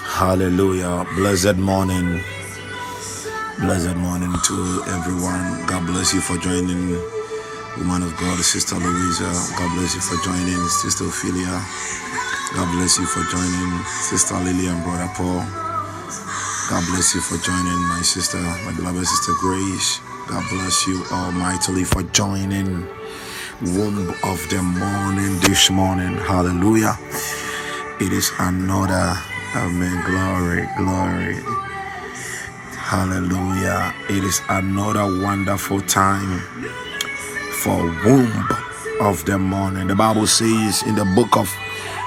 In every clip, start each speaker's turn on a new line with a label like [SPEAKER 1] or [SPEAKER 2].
[SPEAKER 1] Hallelujah. Blessed morning. Blessed morning to everyone. God bless you for joining. Woman of God, Sister Louisa. God bless you for joining. Sister Ophelia. God bless you for joining. Sister Lily and Brother Paul. God bless you for joining my sister, my beloved sister Grace. God bless you almightily for joining womb of the morning this morning. Hallelujah. It is another, amen. Glory, glory. Hallelujah. It is another wonderful time for womb of the morning. The Bible says in the book of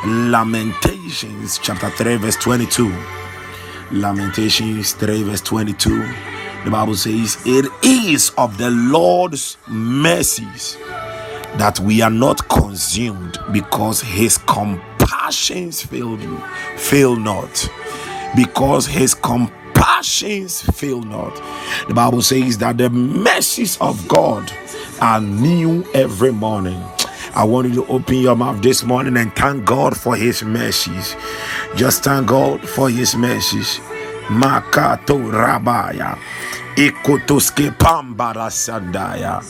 [SPEAKER 1] Lamentations, chapter 3, verse 22. Lamentations 3, verse 22. The Bible says, It is of the Lord's mercies that we are not consumed because his compassions fail you fail not because his compassions fail not the bible says that the mercies of god are new every morning I want you to open your mouth this morning and thank God for His mercies. Just thank God for His mercies. Makato Rabaya. Ikotoske pambara sandaya.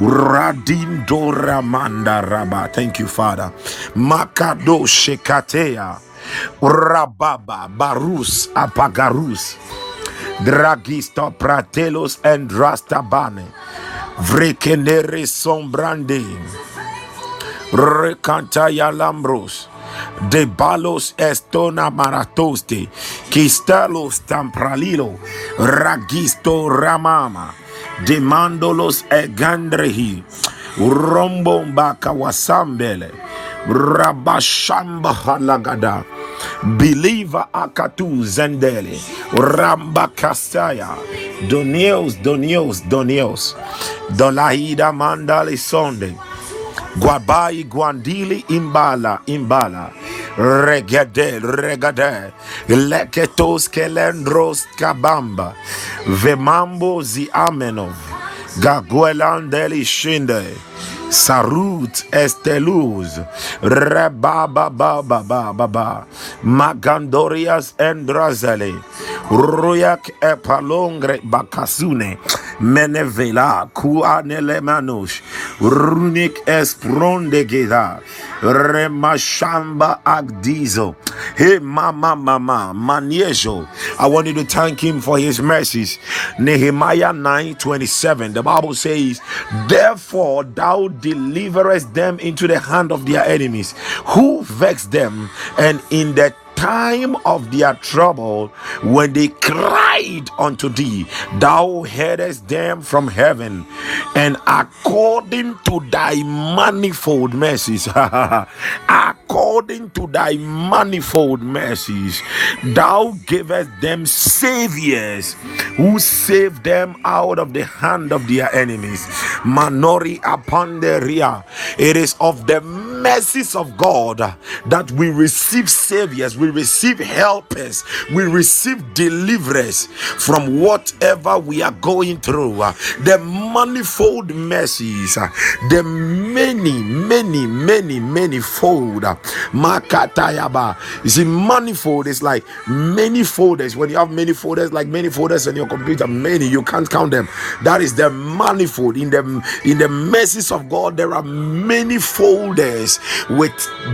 [SPEAKER 1] Radindo ramanda raba. Thank you, Father. Makado shekatea. Rababa barus apagarus. Dragisto pratelos and rastabane. Vrekenere sombrande. Recantaya lambros de balos estona maratoste, kistalos tampralilo, ragisto ramama, de mandolos egandrehi, rombomba kawasambele, rabashamba halagada, Believer Akatu Zendele, Ramba Castaya, Doniels, Doniels, Doniels, Dolahida Mandali Sonde, Guabai Guandili Imbala, Imbala, Regade, regade, leketos kelendros kabamba, vemambo zi amenov, gaguelandeli shinde, Sarut Esteluz. Rebaba Baba Baba Magandorias Endrazele. Ruyak Epalongre Bakasune Menevela Kuanele Manush Runik Esprondegeda Remashamba Agdizo. Hey, mama, mama, maniejo. I want you to thank him for his mercies. Nehemiah 9 27. The Bible says, Therefore, thou deliverest them into the hand of their enemies, who vex them, and in the time of their trouble, when they cried unto thee, thou heardest them from heaven, and according to thy manifold mercies, according to thy manifold mercies, thou gavest them saviors who saved them out of the hand of their enemies. Manori upon the rear. It is of the mercies of God that we receive saviors. We receive helpers, we receive deliverance from whatever we are going through. Uh, the manifold mercies, uh, the many, many, many, many fold. Uh, makatayaba. You see, manifold is like many folders. When you have many folders, like many folders in your computer, many you can't count them. That is the manifold. In the in the mercies of God, there are many folders with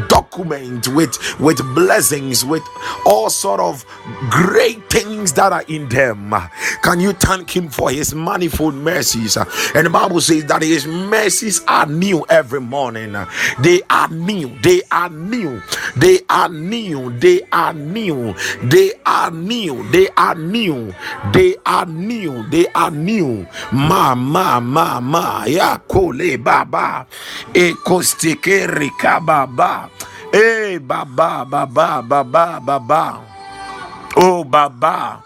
[SPEAKER 1] document with with blessings with all sort of great things that are in them. Can you thank him for his manifold mercies? And the Bible says that his mercies are new every morning. They are new. They are new. They are new. They are new. They are new. They are new. They are new. They are new. Ma ma ma ma ya kole baba. Ekostike rikababa. Hey, Baba, Baba, eh, Baba, Baba. Oh, Baba.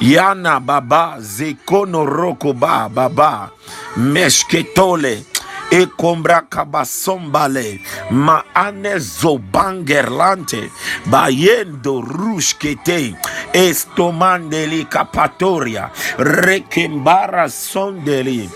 [SPEAKER 1] Yana, Baba. Zekono Roko, Ba, Baba. Meshketole. e kombra kabasombale maane zobangerlante bayendo rushkete estomandeli kapatoria rekembara sondeli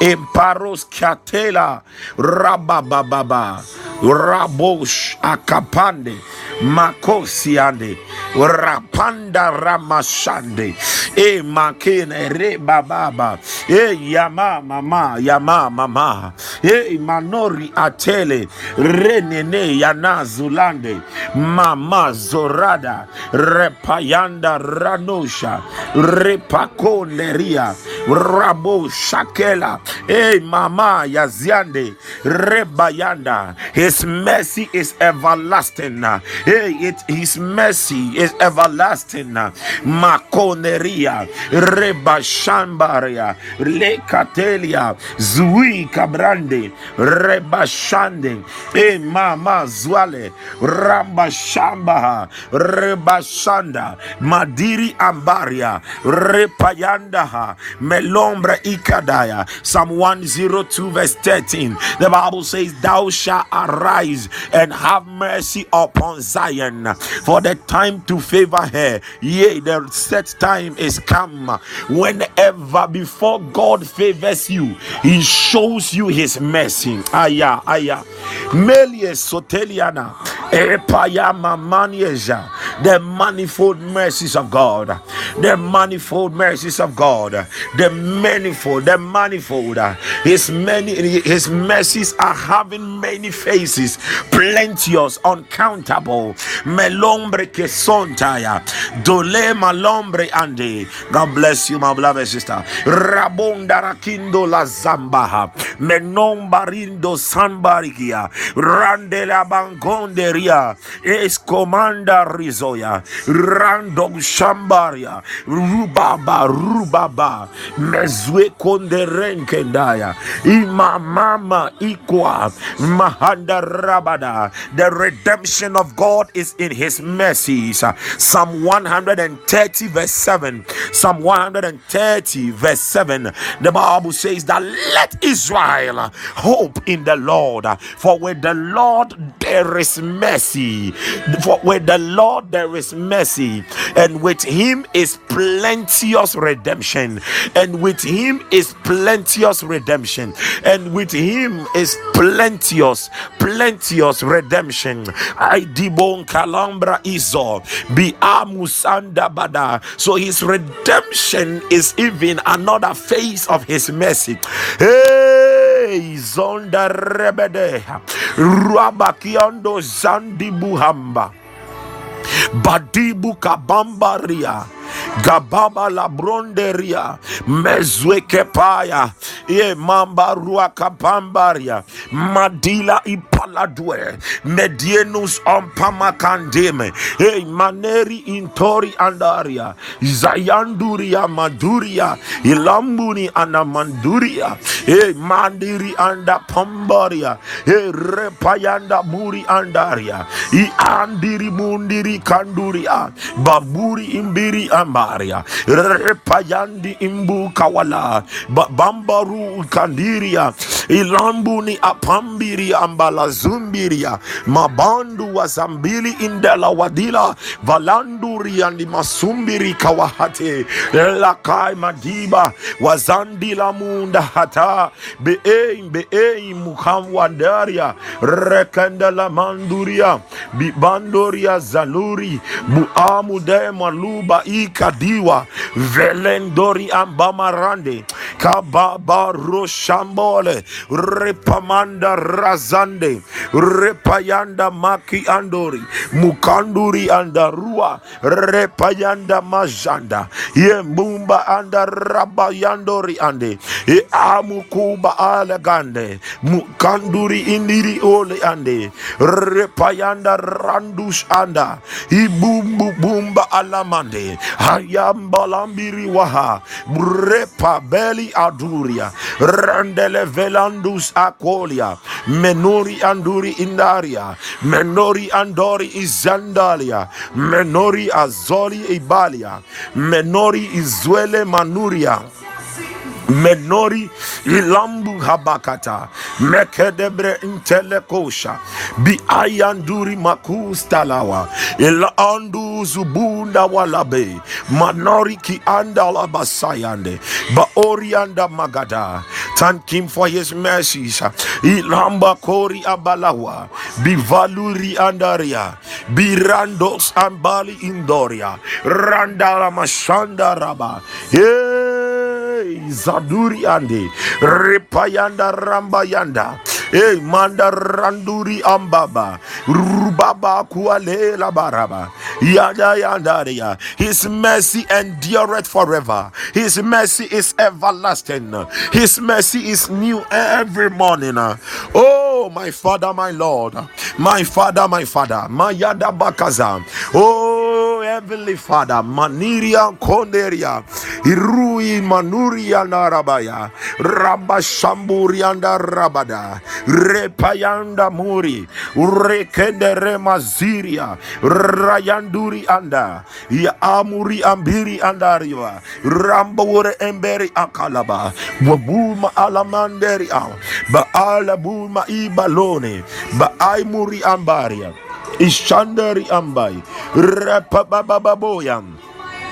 [SPEAKER 1] emparos katela rabababa rabosh akapande makosiande rapanda ramashande e makene re bababa e yama mama yama mama e manori atele renene yana zulande mama zorada repayanda ranosha repakoneria rabo shakela e mama yaziande rebayanda his mercy is everlasting. Hey it his mercy is everlasting. Makoneria rebashambaria lekatelia zui kabrande rebashande e mama zwale rabashamba rebashanda madiri ambaria repayanda melombre ikadaya psalm 102 verse 13 the bible says thou shalt arise and have mercy upon Zion for the time to favor her. Yea, the set time is come. Whenever before God favors you, He shows you His mercy. Aya, aya. Melie soteliana. The manifold mercies of God. The manifold mercies of God. The manifold, the manifold. His many his mercies are having many faces, plenteous, uncountable. Melombre que sontaya. Dole malombre ande. God bless you, my beloved sister. Rabonda rakindo la zambaha. Menombarindo sanbarikia. Randela bangonde Ria Escomanda Rizoya Rando Shambaria Rubaba Rubaba Mezwe Konderenkendaya Imamama Ikwa Mahanda Rabada. The redemption of God is in his mercies. Psalm 130 verse 7 Psalm 130 verse 7 the Bible says that let Israel hope in the Lord for with the Lord there is mercy. For with the Lord there is mercy, and with him is plenteous redemption, and with him is plenteous redemption, and with him is plenteous, plenteous redemption. I dibon calambra iso be amusanda bada. So his redemption is even another face of his mercy. Hey, zonda rebede. Rabakiando Zandi Buhamba Badibu Kabambaria Gababa la bronderia mezweke paya ye mamba rua kapambaria madila ipaladwe medienus ompamakandeme e maneri intori andaria zayanduria maduria ilambuni anda manduria e mandiri anda pambaria e repayanda muri andaria i andiri mundiri kanduria baburi imbiri ambaria repayandi imbu kawala bambaru kandiria ilambuni apambiri ambala zumbiria mabandu wa zambili indela wadila valanduri andi masumbiri kawahate lakai madiba wazandila munda hata beei beei mukamwandaria rekendela manduria bibandoria zaluri buamude maluba ikadiwa velendori ambamarande kababa roshambole repamanda razande repayanda maki andori mukanduri andarua repayanda majanda ye mumba anda rabayandori ande amukuba alegande mukanduri indiri ole ande repayanda randus anda ibumbu bumba alamande. Hayambalambiri waha. Repa beli aduria. Randele velandus akolia. Menori anduri indaria. Menori andori izandalia. Menori azoli ibalia. Menori izwele manuria menori ilambu habakata. Mekedebre intelekosha. Bi ayanduri makustalawa. Ila andu zubunda walabe. Manori ki andala basayande ba orianda magada. Thank him for his mercies. Ilamba kori abalawa. Bivaluri andaria. Birandos ambali indoria. Randala mashanda raba yeah zaduri ande repayanda rambayanda Hey, manda randuri ambaba rubaba kualela baraba. Yada yandaria his mercy endureth forever. His mercy is everlasting. His mercy is new every morning. Oh my father my lord. My father my father. Mayada bakaza. Oh heavenly father maniria konderia irui manuria narabaya rabashamburianda rabada repayanda muri rekendere maziria rayanduri anda amuri ambiri andariwa rambore emberi akalaba wabuma alamanderi a ba alabuma ibalone ba aimuri ambaria ishanderi ambai. Repabababoyam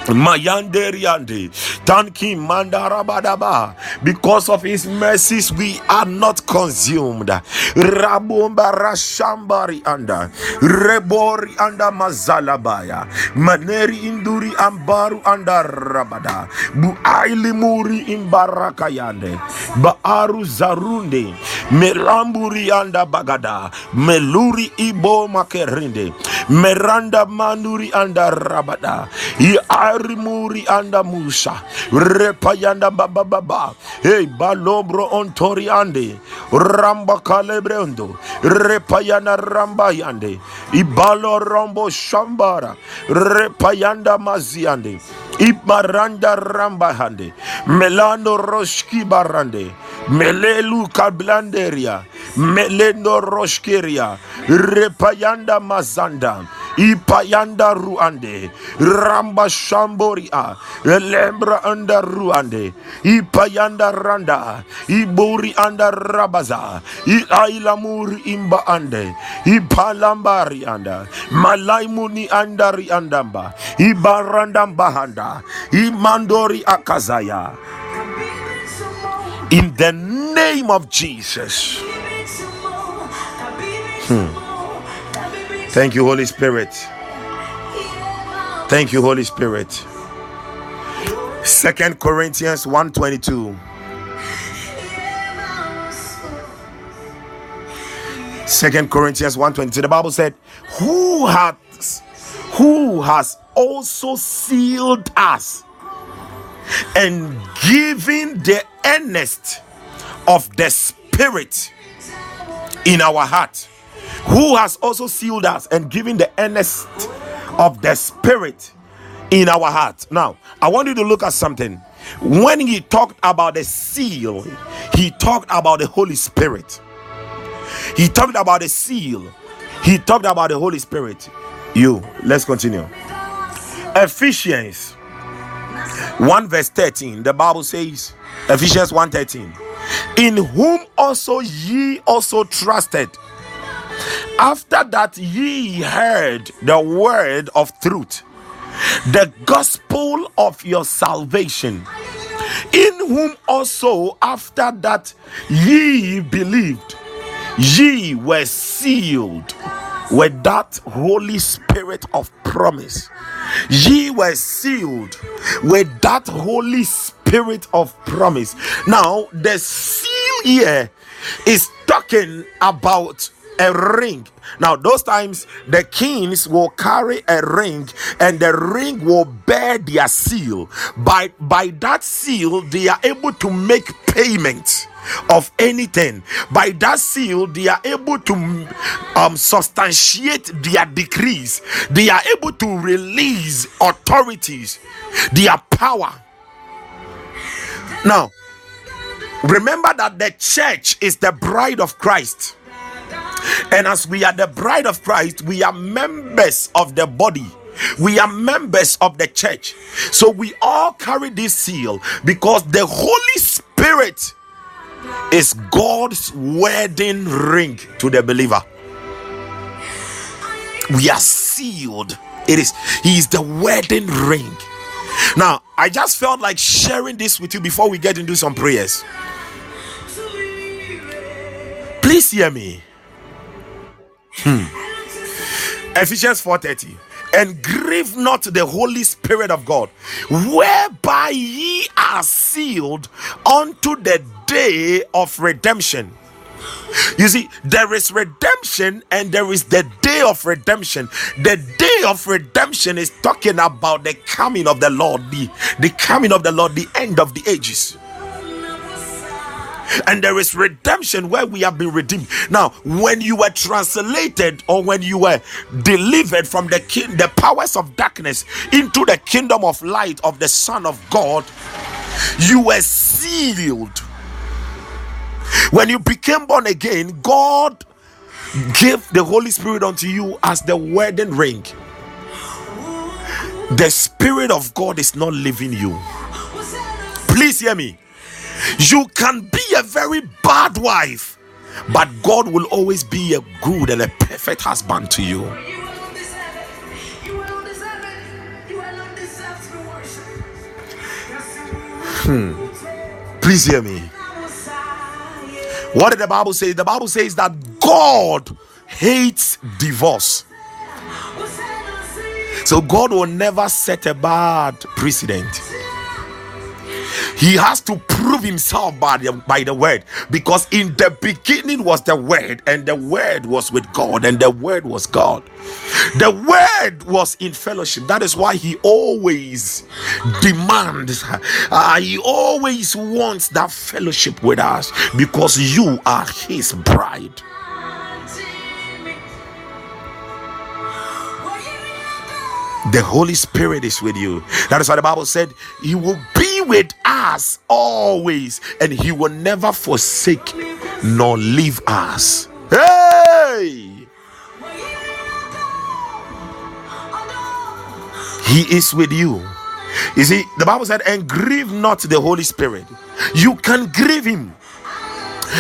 [SPEAKER 1] Mayanderiande. Thank him, Mandarabadaba. Because of his mercies, we are not consumed. Rabomba Rashambari anda. Rebori anda Mazalabaya. Maneri Induri Ambaru anda Rabada. Buaili Muri Imbarakayande. Baaru Zarunde. Melamburi anda Bagada. Meluri Ibo Makerinde. Meranda Manduri anda Rabada. I rimuri anda musa. Repayanda baba baba hey balobro ontori ande. Ramba kalebreondo repayana ramba yande. Ibalo rombo shambara. Repayanda maziande ibaranda ramba hande melando roshki barande. Melelu kablanderia. Melendo roshkeria. Repayanda mazanda ipayanda ruande ramba shamboria lembra ruande ipayanda randa rabaza imba ande malaimuni imandori akazaya in the name of Jesus. Hmm. Thank you, Holy Spirit. Thank you, Holy Spirit. Second Corinthians 122. Second Corinthians 122. The Bible said, Who has who has also sealed us and given the earnest of the spirit in our heart who has also sealed us and given the earnest of the spirit in our heart now i want you to look at something. When he talked about the seal he talked about the holy spirit. He talked about the seal. He talked about the holy spirit. You let's continue. Ephesians 1 verse 13 the bible says ephesians 1 13 in whom also ye also trusted after that ye heard the word of truth the gospel of your salvation in whom also after that ye believed ye were sealed with that holy spirit of promise. Ye were sealed with that holy spirit of promise. Now the seal here is talking about a ring. Now, those times the kings will carry a ring and the ring will bear their seal. By, by that seal, they are able to make payment of anything. By that seal, they are able to um, substantiate their decrees, they are able to release authorities, their power. Now, remember that the church is the bride of Christ. And as we are the bride of Christ, we are members of the body. We are members of the church. So we all carry this seal because the Holy Spirit is God's wedding ring to the believer. We are sealed. It is He is the wedding ring. Now, I just felt like sharing this with you before we get into some prayers. Please hear me. Hmm. Ephesians 4:30 and grieve not the Holy Spirit of God, whereby ye are sealed unto the day of redemption. You see, there is redemption and there is the day of redemption. The day of redemption is talking about the coming of the Lord, the, the coming of the Lord, the end of the ages and there is redemption where we have been redeemed. Now, when you were translated or when you were delivered from the king, the powers of darkness into the kingdom of light of the Son of God, you were sealed. When you became born again, God gave the Holy Spirit unto you as the wedding ring. The Spirit of God is not leaving you. Please hear me. You can be a very bad wife, but God will always be a good and a perfect husband to you. Hmm. Please hear me. What did the Bible say? The Bible says that God hates divorce. So God will never set a bad precedent he has to prove himself by the, by the word because in the beginning was the word and the word was with god and the word was god The word was in fellowship. That is why he always demands, uh, he always wants that fellowship with us because you are his bride. The Holy Spirit is with you. That is why the Bible said, He will with us always, and He will never forsake nor leave us. Hey! He is with you. You see, the Bible said, and grieve not the Holy Spirit. You can grieve him.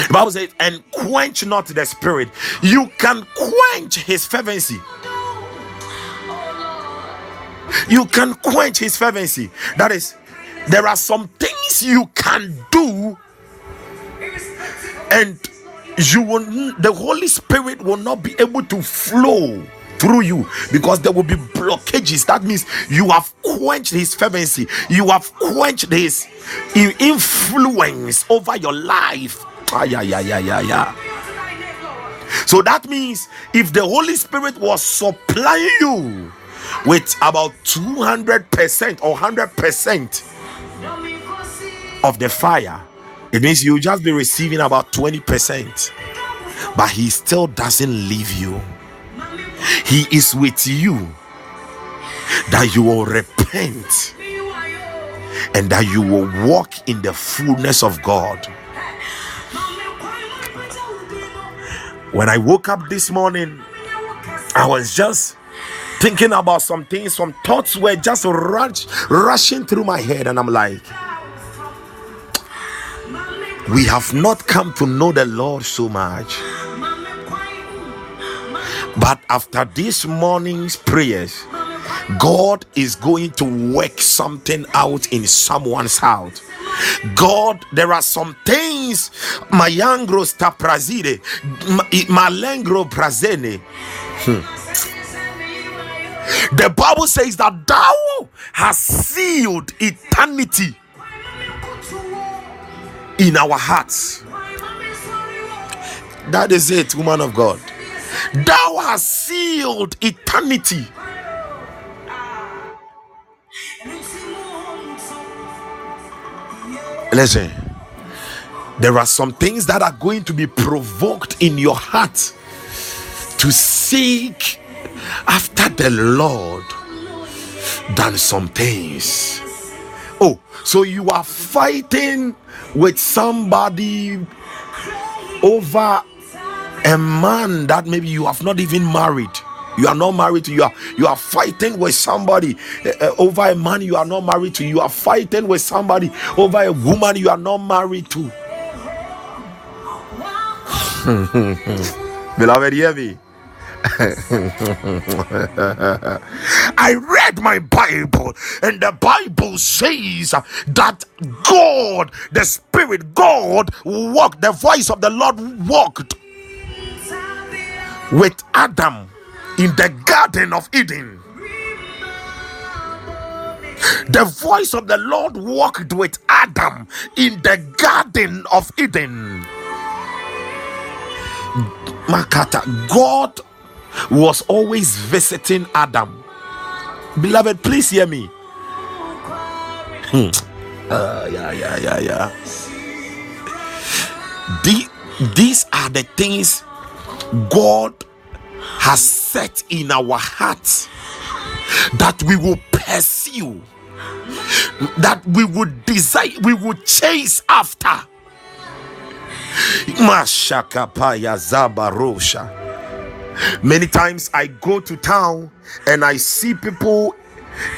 [SPEAKER 1] The Bible says, and quench not the spirit. You can quench his fervency. You can quench his fervency. That is, there are some things you can do, and you will the Holy Spirit will not be able to flow through you because there will be blockages. That means you have quenched his fervency, you have quenched his influence over your life. Ah, yeah, yeah, yeah, yeah, yeah. So that means if the Holy Spirit was supplying you with about 200% or 100% of the fire, it means you'll just be receiving about 20%, but he still doesn't leave you. He is with you. That you will repent. And that you will walk in the fullness of God. When I woke up this morning, I was just thinking about some things, some thoughts were just rush, rushing through my head, and I'm like, we have not come to know the Lord so much. But after this morning's prayers, God is going to work something out in someone's heart. God, there are some things, Mayangro sta prazide, malengro prazene. Hmm. The Bible says that thou has sealed eternity in our hearts. That is it, woman of God. Thou hast sealed eternity. Listen, there are some things that are going to be provoked in your heart to seek after the Lord than some things. Oh, so you are fighting with somebody over a man that maybe you have not even married. You are not married to you are you are fighting with somebody uh, over a man you are not married to. You are fighting with somebody over a woman you are not married to. Beloved hear me I read my Bible, and the Bible says that God, the Spirit, God walked, the voice of the Lord walked with Adam in the Garden of Eden. The voice of the Lord walked with Adam in the Garden of Eden. Makata, God was always visiting Adam. Beloved, please hear me. Hmm. Uh, yeah, yeah, yeah, yeah. The, these are the things God has set in our hearts that we will pursue, that we would desire, we would chase after. Mashakapaya Zabarosha. Many times I go to town and I see people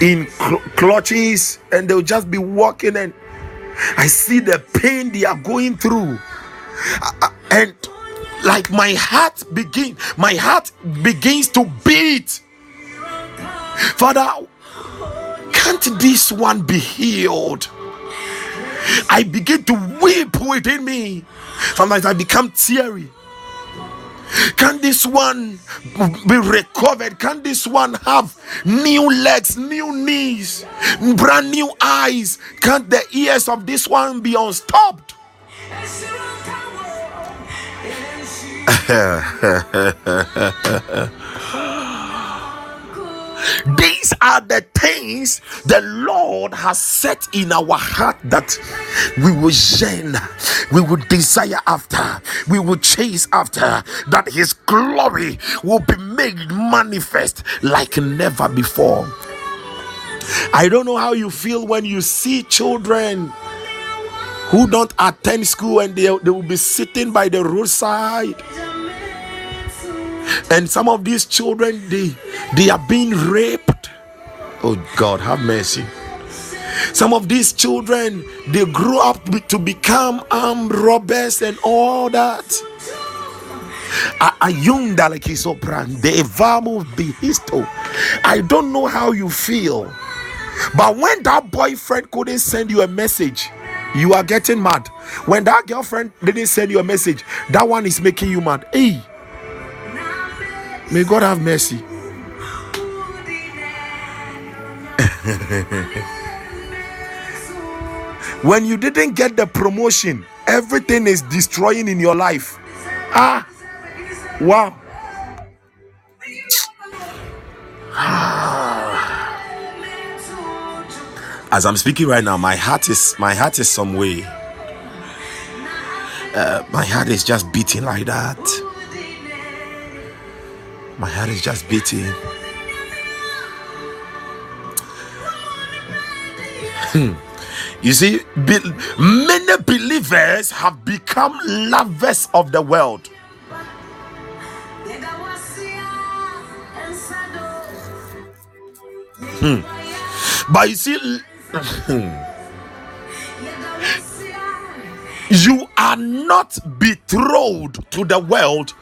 [SPEAKER 1] in cl- clutches and they'll just be walking and I see the pain they are going through. And like my heart begin my heart begins to beat. Father can't this one be healed? I begin to weep within me. Sometimes i become teary can this one be recovered? Can this one have new legs, new knees, brand new eyes? Can the ears of this one be unstopped? These are the things the Lord has set in our heart that we will yearn, we will desire after, we will chase after, that His glory will be made manifest like never before. I don't know how you feel when you see children who don't attend school and they, they will be sitting by the roadside and some of these children they they are being raped. Oh god have mercy. Some of these children they grow up to become armed robbers and all that. Ayunda like sopran the evamo bihisto i don't know how you feel but when that boyfriend couldn't send you a message you are getting mad. When that girlfriend didn't send you a message that one is making you mad. Hey May God have mercy. when you didn't get the promotion, everything is destroying in your life. Ah, wow. As I'm speaking right now, my heart is my heart is some way. Uh, my heart is just beating like that. My heart is just beating. Hmm. you see, be- many believers have become lovers of the world. Hmm. But you see, You are not betrothed to the world,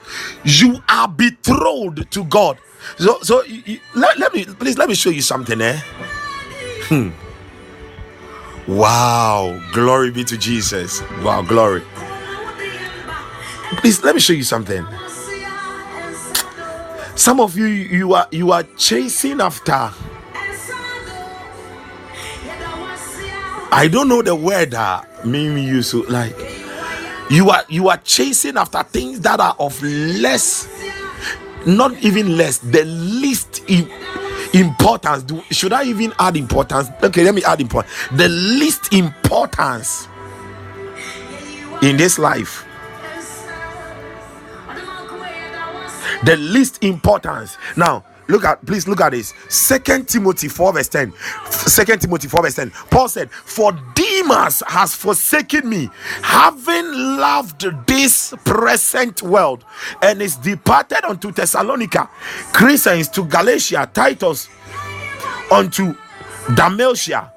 [SPEAKER 1] you are betrothed to God. So, so you, you, let, let me please let me show you something, eh? Hmm. Wow, glory be to Jesus. Wow, glory. Please let me show you something. Some of you you are you are chasing after I don't know the word that Mimi used to like. You are you are chasing after things that are of less, not even less, the least importance. Do, should I even add importance? Okay, let me add importance. The least importance in this life. The least importance. Now, Look at, please look at this. Second Timothy 4 verse 10. Second Timothy 4 verse 10. Paul said, For Demas has forsaken me, having loved this present world, and is departed unto Thessalonica, Crescens to Galatia, Titus unto Dalmatia.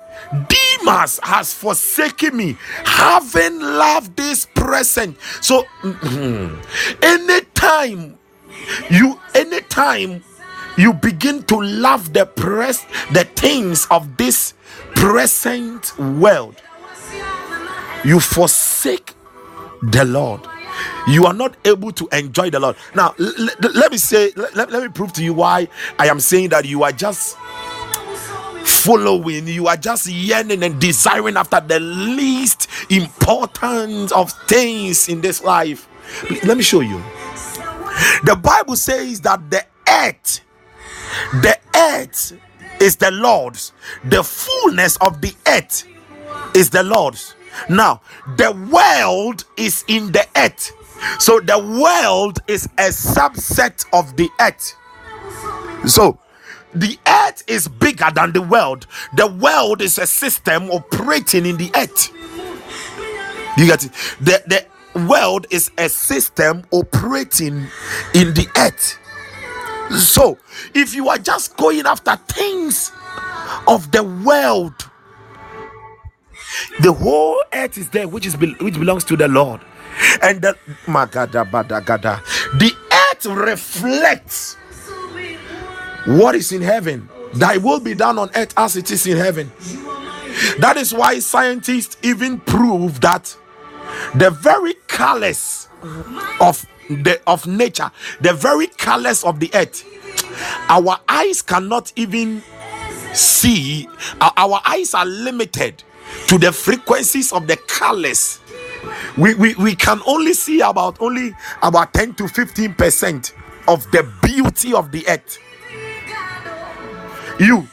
[SPEAKER 1] Demas has forsaken me, having loved this present. So, anytime you, anytime you begin to love the press the things of this present world. You forsake the lord. You are not able to enjoy the lord. Now l- l- let me say let, let me prove to you why i am saying that you are just following you are just yearning and desiring after the least important of things in this life. Let me show you. The bible says that the earth the earth is the Lord's, the fullness of the earth is the Lord's. Now, the world is in the earth. So the world is a subset of the earth. So the earth is bigger than the world. The world is a system operating in the earth. You get it? The, the world is a system operating in the earth. So, if you are just going after things of the world, the whole earth is there, which is which belongs to the Lord, and the the earth reflects what is in heaven. Thy will be done on earth as it is in heaven. That is why scientists even prove that the very colors of the of nature, the very colors of the earth. Our eyes cannot even see, our eyes are limited to the frequencies of the colors. We, we, we can only see about only about 10 to 15 percent of the beauty of the earth. You,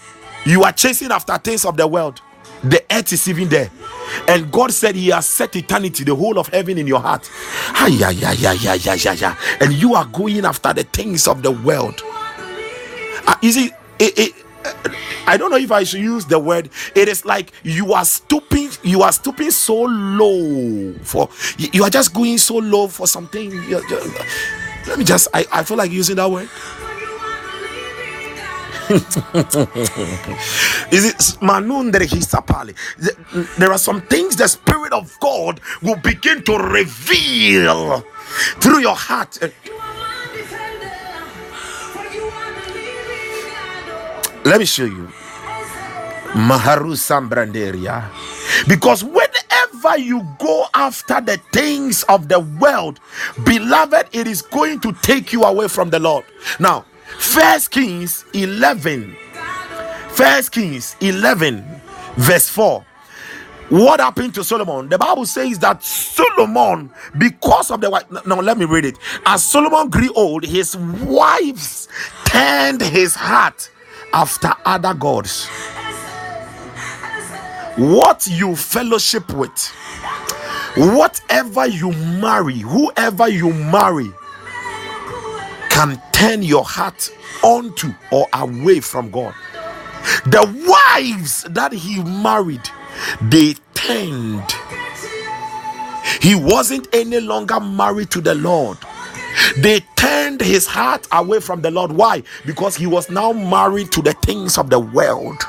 [SPEAKER 1] you are chasing after things of the world. The earth is even there. And God said He has set eternity, the whole of heaven in your heart. yeah, yeah, yeah, yeah, yeah, yeah, yeah. And you are going after the things of the world. Uh, you see, it, it, I don't know if I should use the word. It is like you are stooping, you are stooping so low for you are just going so low for something. Let me just I, I feel like using that word. Is it hisapali? There are some things the Spirit of God will begin to reveal through your heart. Let me show you. Maharu Sambranderia. Because whenever you go after the things of the world, beloved, it is going to take you away from the Lord. Now, First Kings 11. First Kings 11, verse 4. What happened to Solomon? The Bible says that Solomon, because of the wife, no, let me read it. As Solomon grew old, his wives turned his heart after other gods. What you fellowship with, whatever you marry, whoever you marry, can turn your heart onto or away from God. The wives that he married, they turned. He wasn't any longer married to the Lord. They turned his heart away from the Lord. Why? Because he was now married to the things of the world.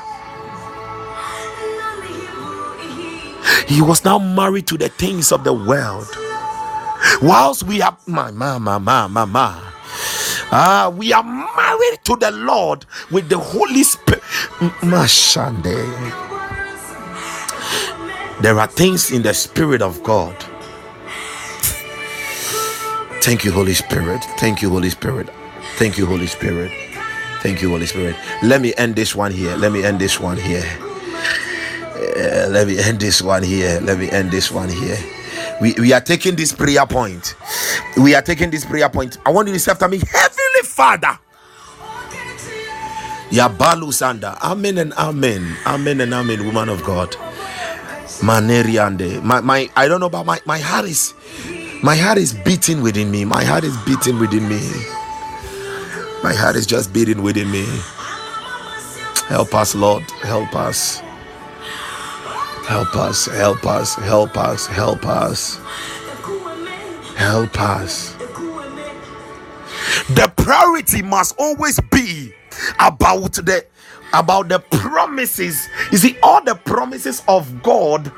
[SPEAKER 1] He was now married to the things of the world. Whilst we have my mama, mama, mama, Ah, we are married to the Lord with the Holy Spirit. There are things in the Spirit of God. Thank you, Holy Spirit. Thank you, Holy Spirit. Thank you, Holy Spirit. Thank you, Holy Spirit. Let me end this one here. Let me end this one here. Uh, let me end this one here. Let me end this one here we, we are taking this prayer point. We are taking this prayer point. I want you to say after me, Heavenly Father. Yabalu Sanda. Amen and amen. Amen and amen, woman of God. Maneriande. My my I don't know about my my heart is my heart is beating within me. My heart is beating within me. My heart is just beating within me. Help us, Lord. Help us. Help us, help us, help us, help us. Help us. The priority must always be about the about the promises. You see, all the promises of God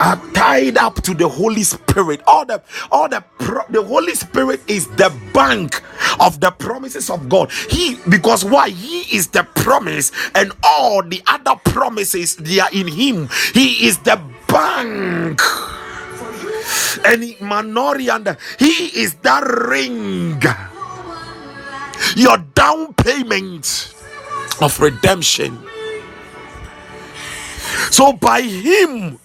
[SPEAKER 1] are tied up to the Holy Spirit. All the all the pro, the Holy Spirit is the bank of the promises of God. He because why he is the promise, and all the other promises they are in him. He is the bank. And Manori and he is that ring. Your down payment of redemption. So by him,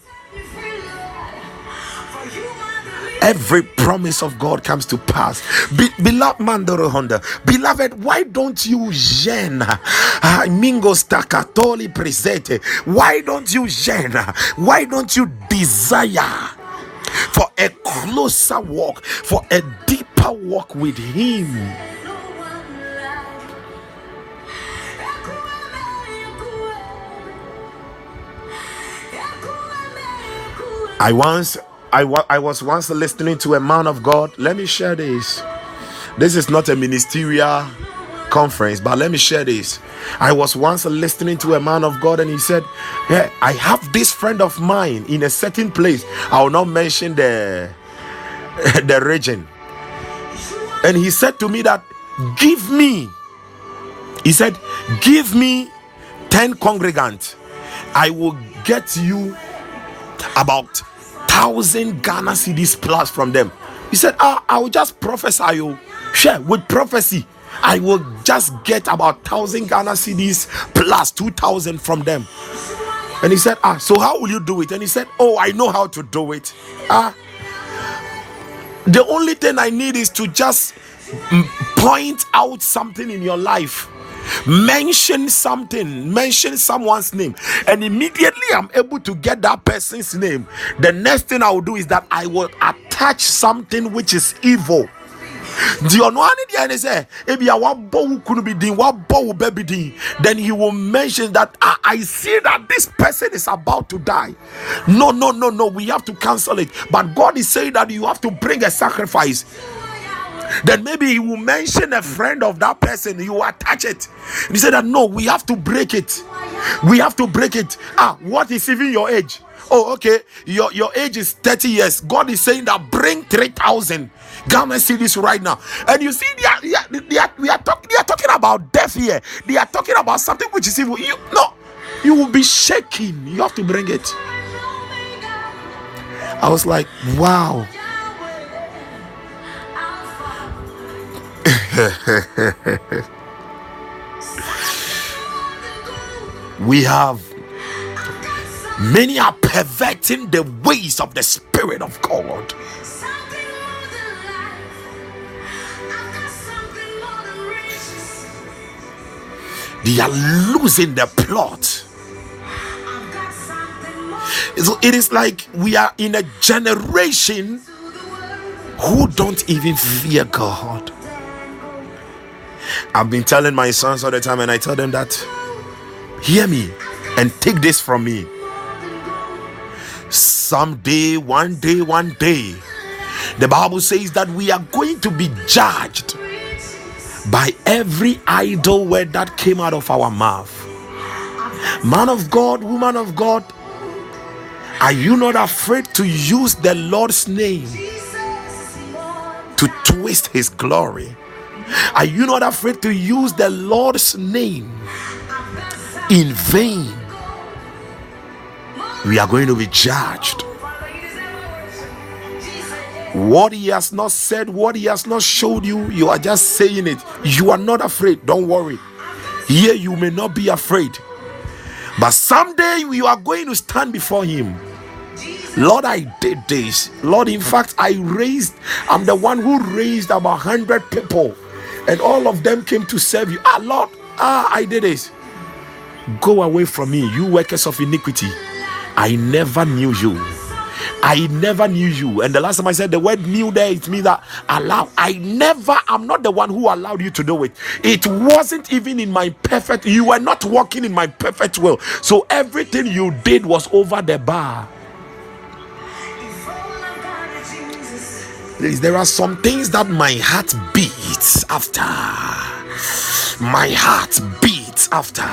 [SPEAKER 1] every promise of God comes to pass. Be, beloved Mandoro Honda, beloved, why don't you yearn? Ah, Mingo Stakatoli presente. Why don't you yearn? Why don't you desire for a closer walk, for a deeper walk with Him? I once I, wa- I was once listening to a man of God. Let me share this. This is not a ministerial conference, but let me share this. I was once listening to a man of God, and he said, "Hey, I have this friend of mine in a certain place. I will not mention the the region." And he said to me that, "Give me," he said, "Give me ten congregants. I will get you about thousand Ghana cedis plus from them. He said, ah, I will just prophesy you. Share with prophecy. I will just get about thousand Ghana cedis plus two thousand from them. And he said, Ah, so how will you do it? And he said, Oh, I know how to do it. Ah, the only thing I need is to just point out something in your life mention something, mention someone's name, and immediately I'm able to get that person's name, the next thing I will do is that I will attach something which is evil. The ɔno ani deɛ ne sɛ ebi a wabɔ wo kunu bi din wabɔ wo bɛ din then he will mention that I, I see that this person is about to die. No no no no. We have to cancel it. But God is saying that you have to bring a sacrifice then maybe he will mention a friend of that person you attach it he said that no we have to break it we have to break it ah what is even your age oh okay your your age is 30 years god is saying that bring 3000 Ghana cedis right now. And you see, they are, they are, they are, we are talk, they are talking about death here. They are talking about something which is evil. You, no, you will be shaking. You have to bring it. I was like, wow. we have many are perverting the ways of the Spirit of God. they are losing the plot. So it is like we are in a generation who don't even fear God. I've been telling my sons all the time, and I tell them that hear me and take this from me. Someday, one day, one day, the Bible says that we are going to be judged by every idle word that came out of our mouth. Man of God, woman of God, are you not afraid to use the Lord's name to twist his glory? Are you not afraid to use the Lord's name in vain? We are going to be judged. What he has not said, what he has not showed you, you are just saying it. You are not afraid. Don't worry. Here you may not be afraid. But someday you are going to stand before him. Lord, I did this. Lord, in fact, I raised, I'm the one who raised about 100 people, and all of them came to serve you. Ah, Lord, ah, I did this. Go away from me, you workers of iniquity. I never knew you. I never knew you. And the last time I said the word knew there, it means that allow. I never, I'm not the one who allowed you to do it. It wasn't even in my perfect, you were not walking in my perfect will. So everything you did was over the bar. There are some things that my heart beats after. My heart beats after.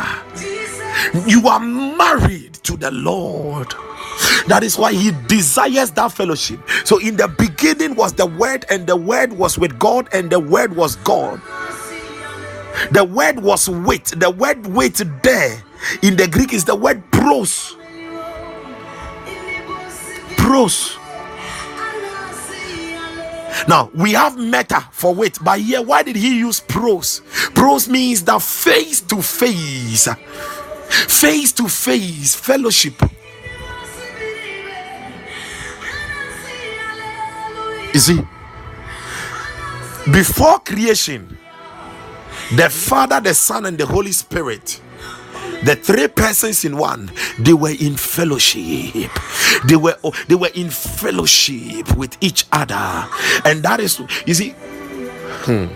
[SPEAKER 1] You are married to the Lord. That is why he desires that fellowship. So, in the beginning was the Word, and the Word was with God, and the Word was God. The word was wait. The word wait there in the Greek is the word pros. Pros. Now we have meta for wait, but here why did he use pros? Pros means the face to face, face to face fellowship. You see, before creation, the Father, the Son, and the Holy Spirit, the three persons in one, they were in fellowship. They were they were in fellowship with each other, and that is you see. Hmm.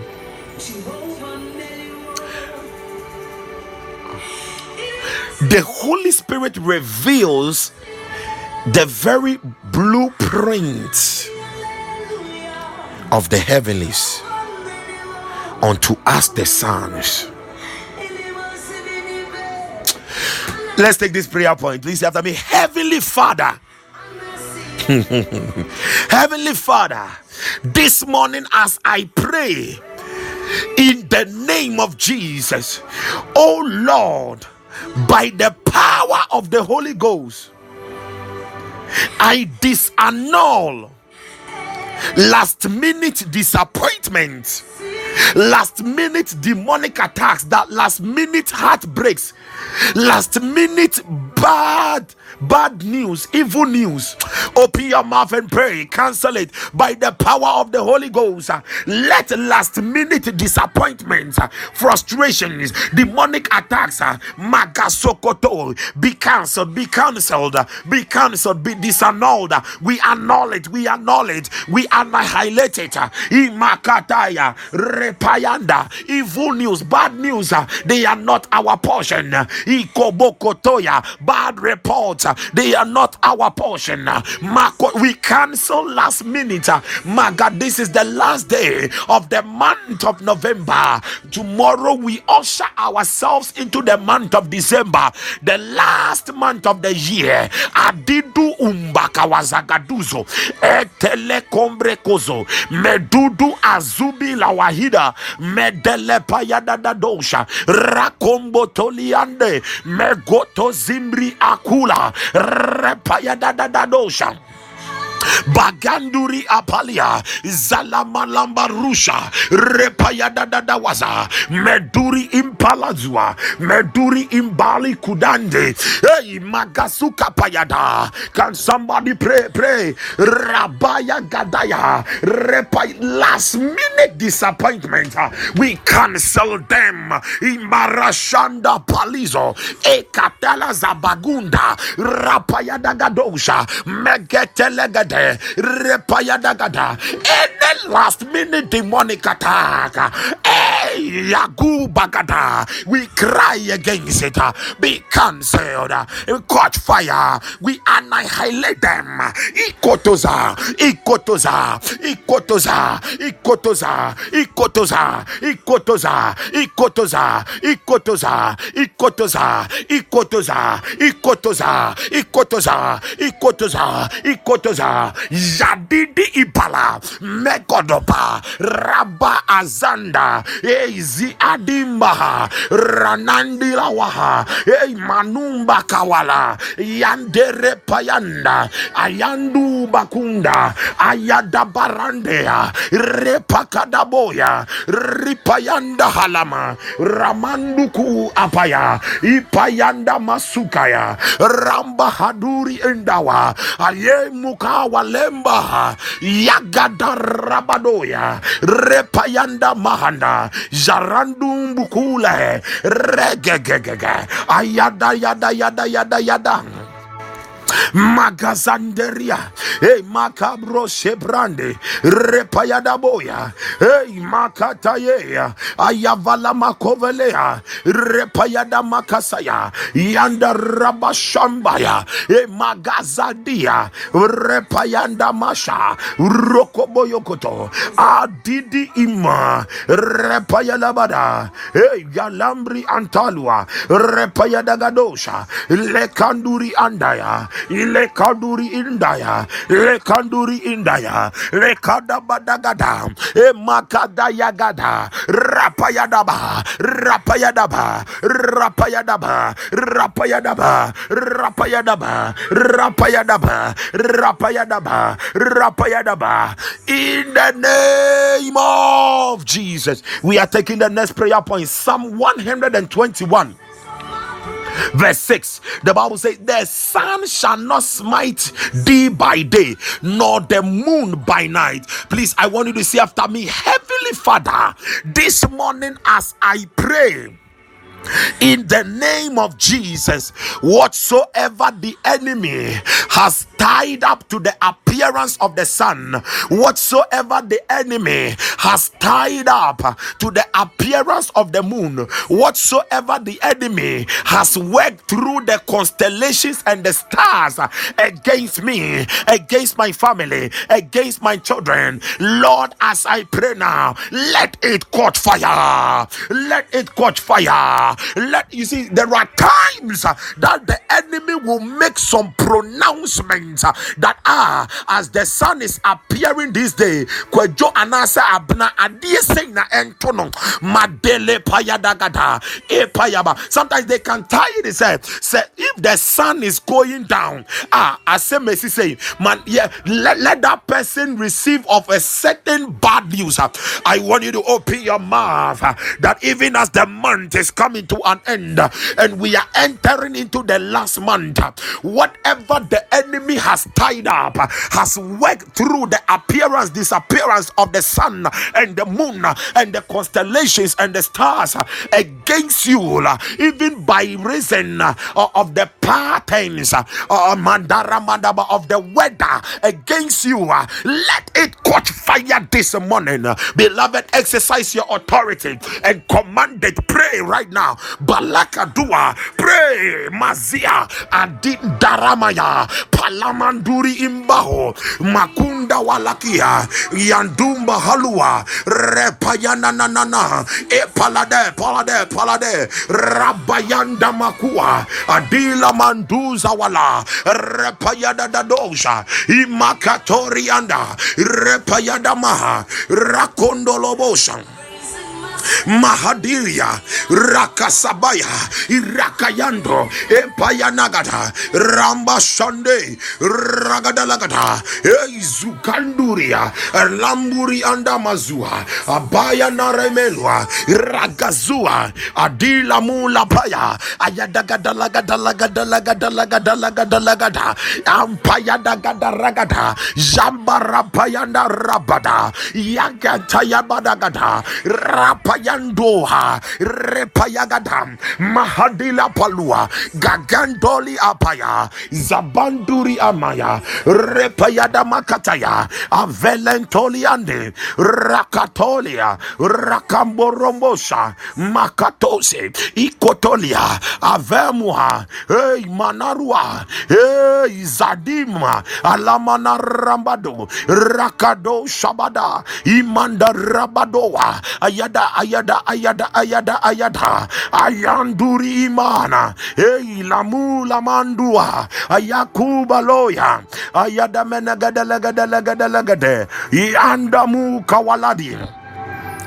[SPEAKER 1] The Holy Spirit reveals the very blueprint of the heavenlies unto us the sons. Let's take this prayer point. Please after me. Heavenly Father. Heavenly Father, this morning as I pray in the name of Jesus, oh Lord, by the power of the Holy Ghost, I disannul last minute disappointment, last minute demonic attacks, that last minute heartbreaks, last minute bad bad news, evil news. Open your mouth and pray. Cancel it by the power of the Holy Ghost. Let last minute disappointments, frustrations, demonic attacks, magasokoto be cancelled, be cancelled, be cancelled, be disannulled. We annul it, we annul it, we annihilate it. Imakataya, repayanda, evil news, bad news, they are not our portion. Ikobokotoya, bad reports, they are not our portion. We cancel last minute. God, this is the last day of the month of November. Tomorrow we usher ourselves into the month of December, the last month of the year. Adidu umbaka wazagaduzo kambre medudu azubi la wahida. Medelepa yadadadosha rakombo toliande. Megoto zimri akula. Repa yadadadadosha baganduri apalia zalamalamba rusha repayadadadawaza meduri impalazua meduri imbali kudande. Hey magasuka payada. Can somebody pray pray? Rabaya gadaya. Repa last minute disappointment. We cancel them. Imarashanda palizo. Ekatala zabagunda rapayadagadosha megetelegade repayadagada any last minute demonic attack hey yagubagada we cry against it be cancelled catch fire we annihilate them ikotoza ikotoza ikotoza ikotoza ikotoza ikotoza ikotoza ikotoza ikotoza ikotoza ikotoza ikotoza ikotoza ikotoza Jadidi Ipala Mekodopa Rabba Azanda Ezi Adimbaha Ranandi Lawaha Ei Manumba Kawala Yandere Payanda Ayandu Bakunda Ayada Barandea Repakadaboya Ripayanda Halama Ramanduku Apaya Ipayanda Masukaya Ramba Haduri Endawa Aye Mukawa lemba yagada rabadoya repayanda mahanda jarandu mbukule regegegege ayada yada yada yada yada magazanderia. Hey makabro shebrande. Repayada boya hey makataye ayavala makovelea. Repayada makasaya. Yanda rabashambaya. Hey magazadia. Repayanda masha. Rokoboyokoto. Adidi ima. Repayada bada hey galambri antalua. Repayada gadosha lekanduri andaya ile kanduri indaya le kanduri indaya le kada badagada e makada yagada rapayadaba rapayadaba rapayadaba rapayadaba rapayadaba rapayadaba rapayadaba rapayadaba in the name of Jesus we are taking the next prayer point Psalm 121 verse 6 the bible says the sun shall not smite thee by day nor the moon by night. Please i want you to say after me heavenly father this morning as i pray in the name of Jesus, whatsoever the enemy has tied up to the appearance of the sun, whatsoever the enemy has tied up to the appearance of the moon, whatsoever the enemy has worked through the constellations and the stars against me, against my family, against my children, Lord, as I pray now, let it catch fire, let it catch fire. Let you see, there are times that the enemy will make some pronouncement meant that ah as the sun is appearing this day kwadwo anasa abna adie sei na ento no madele payadagada payaba sometimes they can tie it say say if the sun is going down ah as say mercy say man yeah let, let that person receive of a certain bad news i want you to open your mouth that even as the month is coming to an end and we are entering into the last month whatever the enemy has tied up has worked through the appearance disappearance of the sun and the moon and the constellations and the stars against you even by reason of the patterns uh, of the weather against you. Let it catch fire this morning. Beloved exercise your authority and command it. Pray right now. Balakadua pray. Mazia adit daramaya palamanduri imbaho makunda walakia yandumba halua repayana nanana e palade palade palade rabayanda makua adila manduza wala repayada dadosha imakatorianda repayada maha rakondolobosha Mahadiria Rakasabaya Irakayando Epayanagata Ramba Shande Ragadalagata Eizukanduria Lamburi Andamazua Abaya Naremelua Ragazua Adila Mula Paya Ayadagadalagadalagadalagadalagadalagadalagada Ampayadagadalagada Jambarapayanda Rabada Yagatayabadagada rapayandoha repayagadam mahadila palua gagandoli apaya zabanduri amaya repayada makataya avelentoli ande rakatolia rakamborombosa makatose ikotolia avemuha hey manarua hey zadima alamana rambado rakado shabada imanda rabadoa ayada ayada ayada ayada ayada. Ayanduri imana. Ei lamu lamandua. Ayakuba loya. Ayada lagade iandamu kawaladi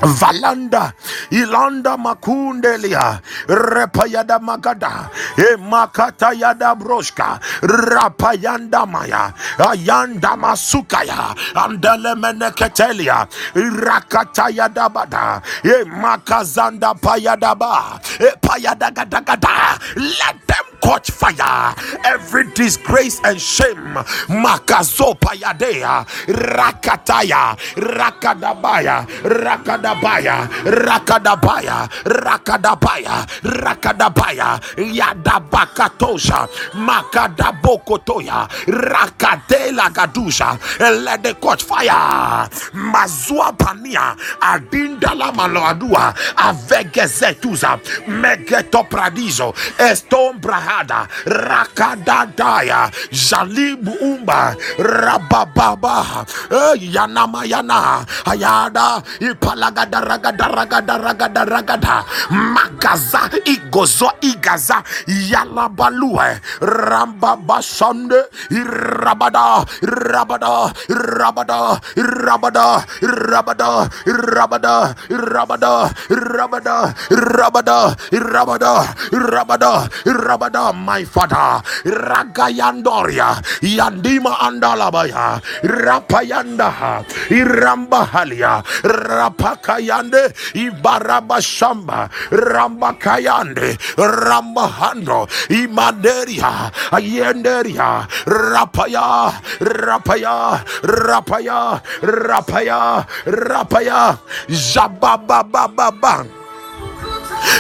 [SPEAKER 1] Valanda Ilanda Makundelia Repayada Magada E Makata Yada Broshka Rapayanda Maya Ayanda Masukaya Andele Meneketelia Rakata Yada Bada E Makazanda Payadaba Payada Gada Gada. Let them catch fire. Every disgrace and shame Makazopa Yadea Rakataya Rakadabaya Rakadabaya rakadabaya rakadabaya rakadabaya rakadabaya yadabakatosha makadabokotoya rakadela gadusha let the catch fire. Mazua pania adindala maloadua avegezetuza megeto pradizo estom brahada rakadadaya jalibu umba rabababa eh, yanama yana ayada ipalaga ragada ragada ragada ragada ragada magaza igozo igaza yalabalue ramba basande rabada rabada rabada rabada rabada rabada rabada rabada rabada rabada rabada rabada my father ragayandoria yandima andalabaya rapayanda irambahalia rapaka kayande ibaraba shamba ramba kayande ramba hando imaderia ayenderia rapaya rapaya rapaya rapaya rapaya zabababababang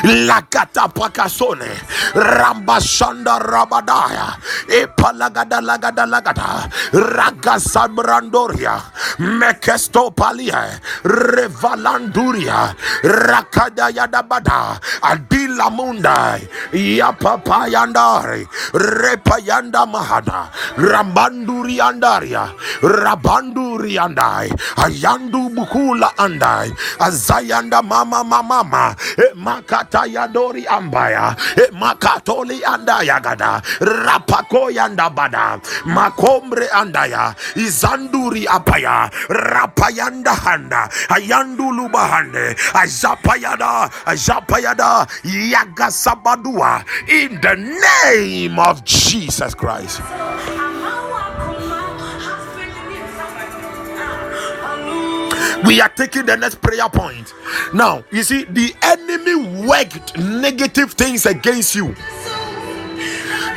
[SPEAKER 1] lakata pakasone rambashanda rabadaya. Epalagada lagada lagada ragasabrandoria. Mekesto palia revalanduria. Rakada yadabada adila mundai yapapayandari. Repayanda mahada rambanduri andaria rabanduri andai ayandu bukula andai azayanda mama mama mama e makatayadori ambaya makatoli andayagada rapako yandabada makombre andaya izanduri apaya rapayanda handa ayandulu bahande azapayada azapayada yagasabadua in the name of Jesus Christ we are taking the next prayer point. Now, you see, the enemy worked negative things against you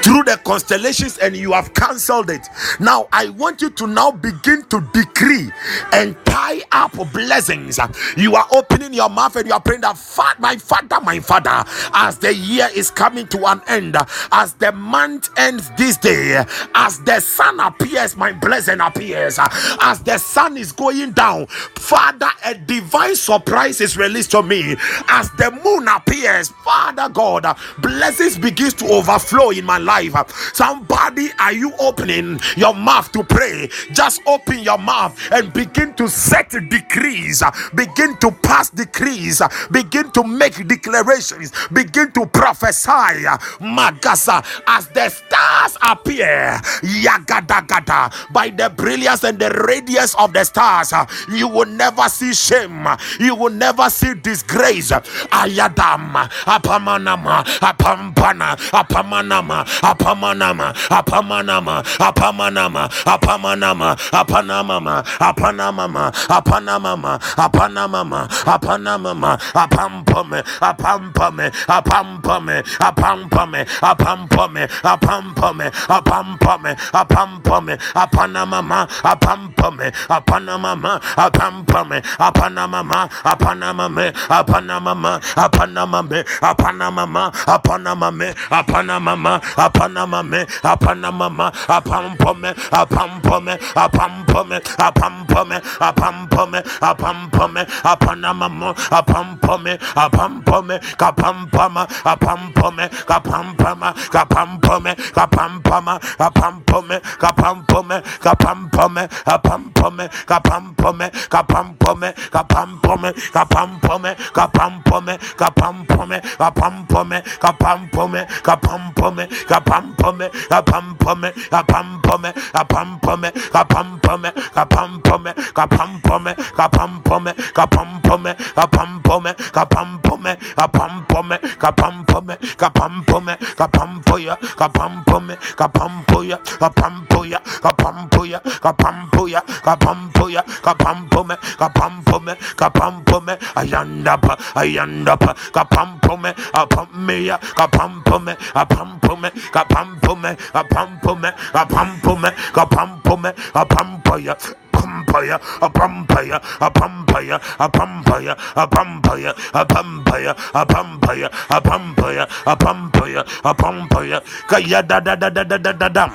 [SPEAKER 1] through the constellations and you have cancelled it. Now, I want you to now begin to decree and tie up blessings. You are opening your mouth and you are praying that, my father, my father, as the year is coming to an end, as the month ends this day, as the sun appears, my blessing appears, as the sun is going down, Father, a divine surprise is released to me. As the moon appears, Father God, blessings begins to overflow in my life. Somebody, are you opening your mouth to pray? Just open your mouth and begin to set decrees, begin to pass decrees, begin to make declarations, begin to prophesy. Magasa, as the stars appear, yagadagada, by the brilliance and the radiance of the stars, you will never see shame, you will never see disgrace. Ayadam, apamanama, apampana, apamanama, apamanama apamanama apamanama apamanama apanamama apanamama apanamama apanamama apanamama apampame apampame apampame apampame apampame apampame apampame apampame apanamama apampame apanamama apampame apanamama apanamame apanamama apanamame apanamama apanamame apanamama apanamame apanamama apampome apampome apampome apampome apampome apampome apanamamo apampome apampome kapampama apampome kapampama kapampome kapampama kapampome kapampome kapampome apampome kapampome kapampome kapampome kapampome kapampome kapampome kapampome kapampome kapampome kapampome kapampome kapampome kapampome kapampome kapampome kapampome kapampome kapampome kapampome kapampome kapampome kapampome kapampome kapampoya kapampome kapampoya kapampoya kapampoya kapampoya kapampoya kapampome kapampome kapampome ayandapa ayandapa kapampome apameya kapampome apam kapampume kapampume kapampume kapampume kapampume kapampaya pampaya a pampaya a pampaya a pampaya a pampaya a pampaya a pampaya a pampaya a pampaya a pampaya kaya da da da da da da da dam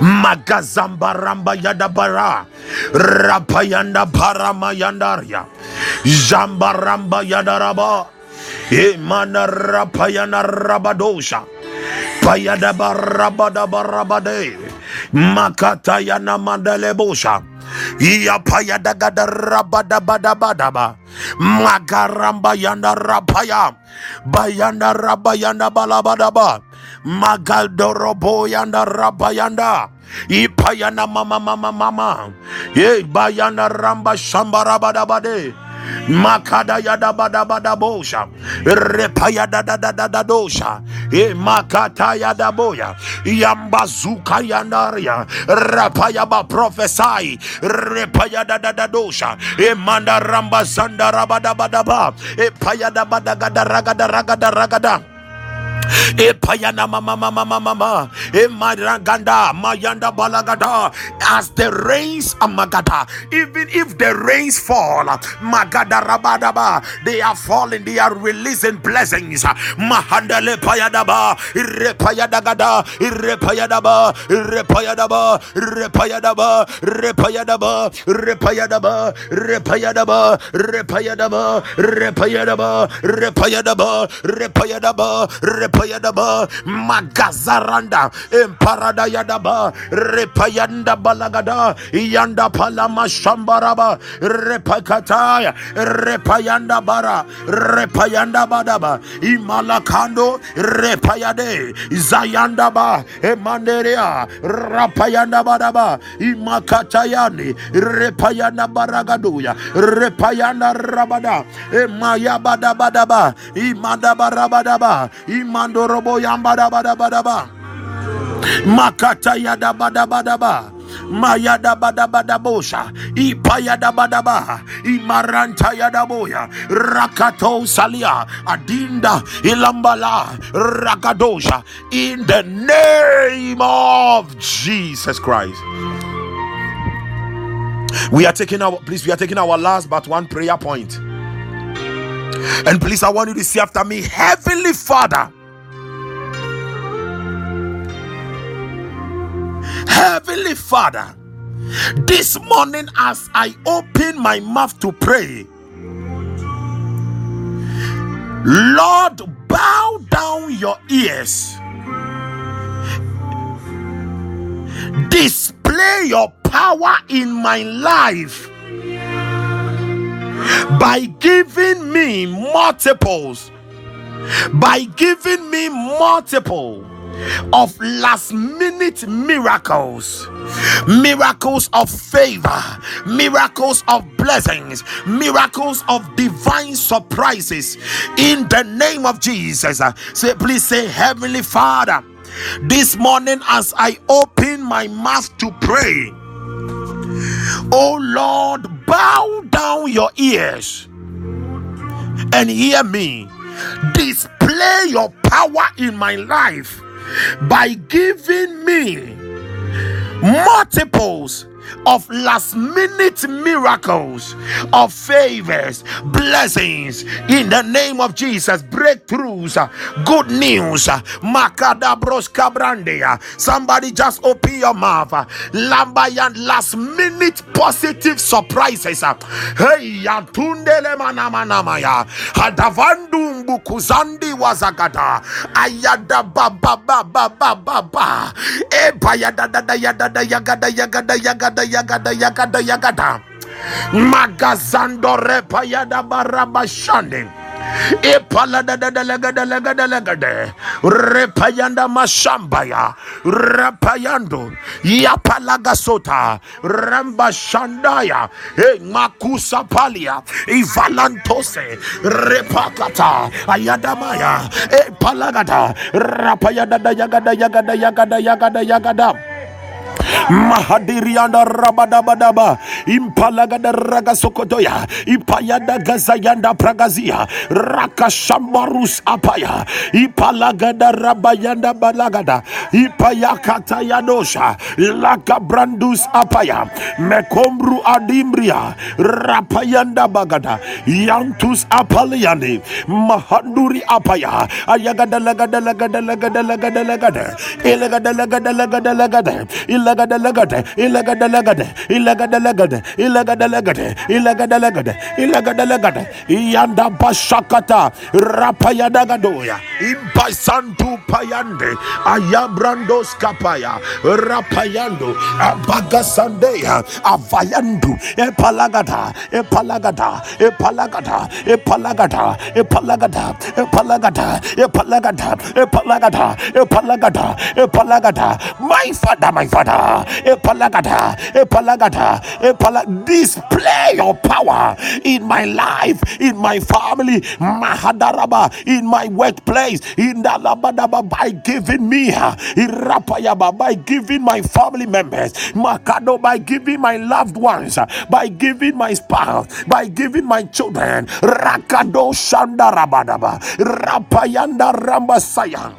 [SPEAKER 1] Magazamba ramba yadabara rapayanda parama yandaria zambaramba yadaraba imana rapayana rabadosha Payadabarabadabarabade. Makatayana mandelebosha. Iya payadagada rabadabadabadaba. Magaramba yanda rapaya. Bayanda rabayanda balabadaba. Magaldorobo yanda rabayanda. Ipayana mama mama mama. Ye bayana ramba shambarabadabade makada yada bada bada bosha. Repaya da da da da dosha. E makata yada boya. Yambazuka yandaria. Rapaya ba prophesy repaya da da da dosha. E manda ramba zanda rabada bada ba e paya da bada gada ragada ragada ragada Balagada. As the rains amagada. Even if the rains fall, magada rabadaba. They are falling. They are releasing blessings. Mahandale payadaba. Irrepayadagada. Irrepayadaba. Irrepayadaba. Irrepayadaba. Repayadaba. Repayadaba. Repayadaba. Repayadaba. Repayadaba. Repayadaba. Repayadaba. Repayadaba repayadaba magazaranda emparada yadaba repayanda balagada yanda palama shambaraba repakataya repayanda bara repayanda badaba imalakando repayade zayanda ba emanderea rapayanda badaba imakatayani repayanda baragaduya repayanda rabada emayabada badaba imandaba rabadaba imandorobo yambada badabadaba makata yada badabadaba mayada badabadabosha ipayada badaba imaranta yadaboya rakato salia. Adinda ilambala. Rakadosha in the name of Jesus Christ. We are taking our please we are taking our last but one prayer point. And please i want you to see after me. Heavenly father heavenly father this morning as i open my mouth to pray lord bow down your ears. Display your power in my life by giving me multiples, by giving me multiple of last minute miracles, miracles of favor, miracles of blessings, miracles of divine surprises in the name of Jesus. Uh, say, please say, Heavenly Father, this morning as I open my mouth to pray. Oh Lord, bow down your ears and hear me. Display your power in my life by giving me multiples of last minute miracles, of favors, blessings in the name of Jesus, breakthroughs, good news. Somebody just open your mouth. Lambayan last minute positive surprises. Hey, Yatundele Manamanamaya. Hadavandu Mbukuzandi Wazagada. Ayada Baba Baba Baba. Ebayada Yagada Yagada Yagada yagada yagada yagada yagada. Magazando repa yada barabashande ipaladadadalegadalegadalegade repayanda mashamba ya. Repayando yapa lagasota ramba shanda ya. E makusa palia. Valantose repakata ayada ayadamaya e palagada rapayadadayagada yagada yagada yagada yagada mahadirianda rabadabadaba impalagada ragasokotoya ipayada gazayanda pragazia rakashambarus apaya. Ipalagada rabayanda balagada ipayakata yadosha lakabrandus apaya. Mekombru adimria rapayanda bagada yantus apaliani. Mahanduri apaya. Ayagada lagada lagada lagada lagada lagada ilagada lagada lagada lagada lagada ilagada lagada ilagada lagada ilagada lagada ilagada lagada ilagada lagada iyanda bashakata rapayada gadoya impasantu payande ayabrandos kapaya rapayando abagasandeya avayandu. Epalagada epalagada epalagada epalagada epalagada epalagada epalagada epalagada epalagada epalagada. My father my father epalagada epalagada epala display your power in my life in my family mahadaraba in my workplace in the labadaba by giving me uh, irapayaba by giving my family members makado by giving my loved ones uh, by giving my spouse by giving my children. Rakado shandarabadaba rapayanda rambasaya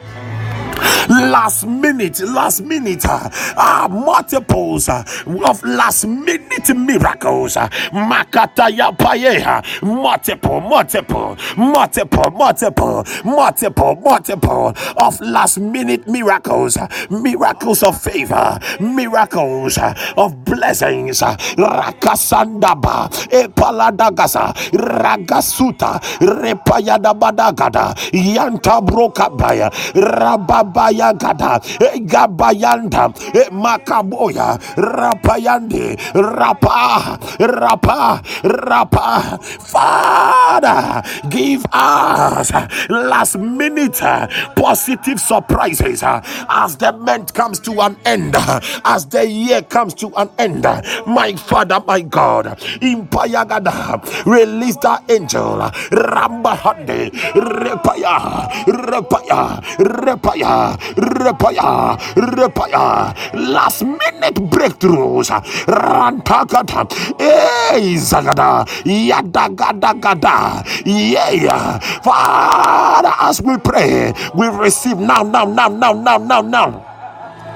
[SPEAKER 1] last minute, last minute, uh, uh, multiples uh, of last minute miracles. Uh, Makataya paye, multiple, multiple, multiple, multiple, multiple, multiple of last minute miracles, miracles of favor, miracles of blessings. Rakasandaba, Epaladagasa, Ragasuta, Repayada Badagada, Yanta Bayagada, Gabayanda, Makaboya, Rapayande, Rapa, Rapa, Rapa. Father, give us last minute uh, positive surprises uh, as the month comes to an end, uh, as the year comes to an end. My Father, my God, in Payagada, release that angel, Rambahande, Repaya, Repaya, Repaya, repaya, repaya, last minute breakthroughs, rantakata, eh, zagada, yadagadagada, yeah, Father, as we pray, we receive now, now, now, now, now, now, now.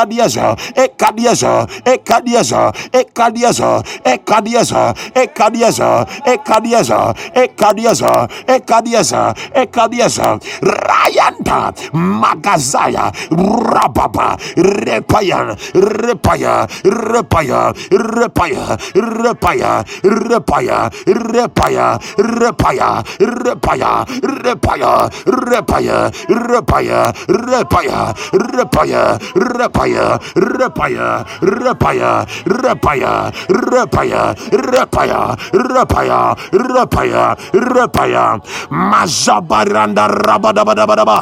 [SPEAKER 1] Ekadiaza, Ekadiaza, Ekadiaza, Ekadiaza, Ekadiaza, Ekadiaza, Ekadiaza, Ekadiaza, Ekadiaza, Ekadiaza, Rayanta, Magazaya, Rababa, Repayan, Repaya, Repaya, Repaya, Repaya, Repaya, Repaya, Repaya, Repaya, Repaya, Repaya, Repaya, Repaya, Repaya, Repaya, repaya, repaya, repaya, repaya, repaya, repaya, repaya, repaya, repaya, mazabaranda rabadabadabadaba.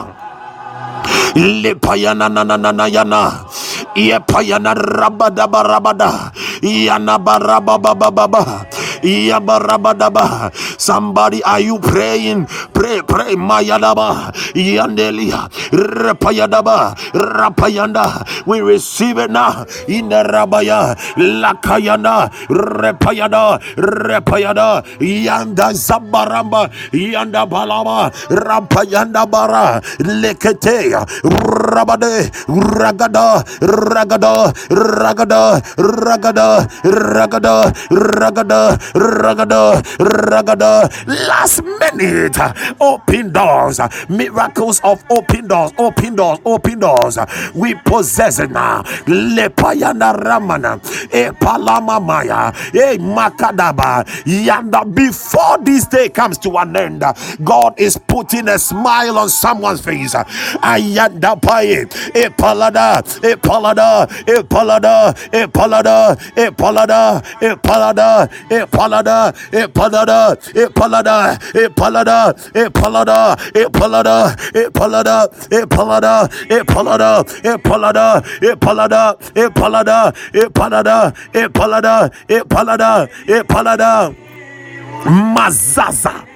[SPEAKER 1] Lepayana na na na na yana. Yepayana rabada. Yana baraba baba baba. Yabarabadaba. Somebody, are you praying? Pray, pray. Mayadaba. Yandelia. Rapayadaba. Rapayanda. We receive it now. In the Rabaya. Lakayana. Repayada. Repayada. Yanda Zabaramba. Yanda Balama. Rapayanda Bara. Lekete. Rabade. Ragada. Ragada. Ragada. Ragada. Ragada. Ragada ragada, ragada. Last minute, open doors, miracles of open doors, open doors, open doors. We possess it now. Lepayana Ramana, e Palama Maya, e Makadaba, Yanda. Before this day comes to an end, God is putting a smile on someone's face. Ayanda Paye, e Palada, e Palada, e Palada, e Palada, e Palada, e Palada, e palada, e palada, e palada, e palada, e palada, e palada, e palada, e palada, e palada, e palada, e palada, e palada, e palada, e palada, e palada, e palada. Mazaza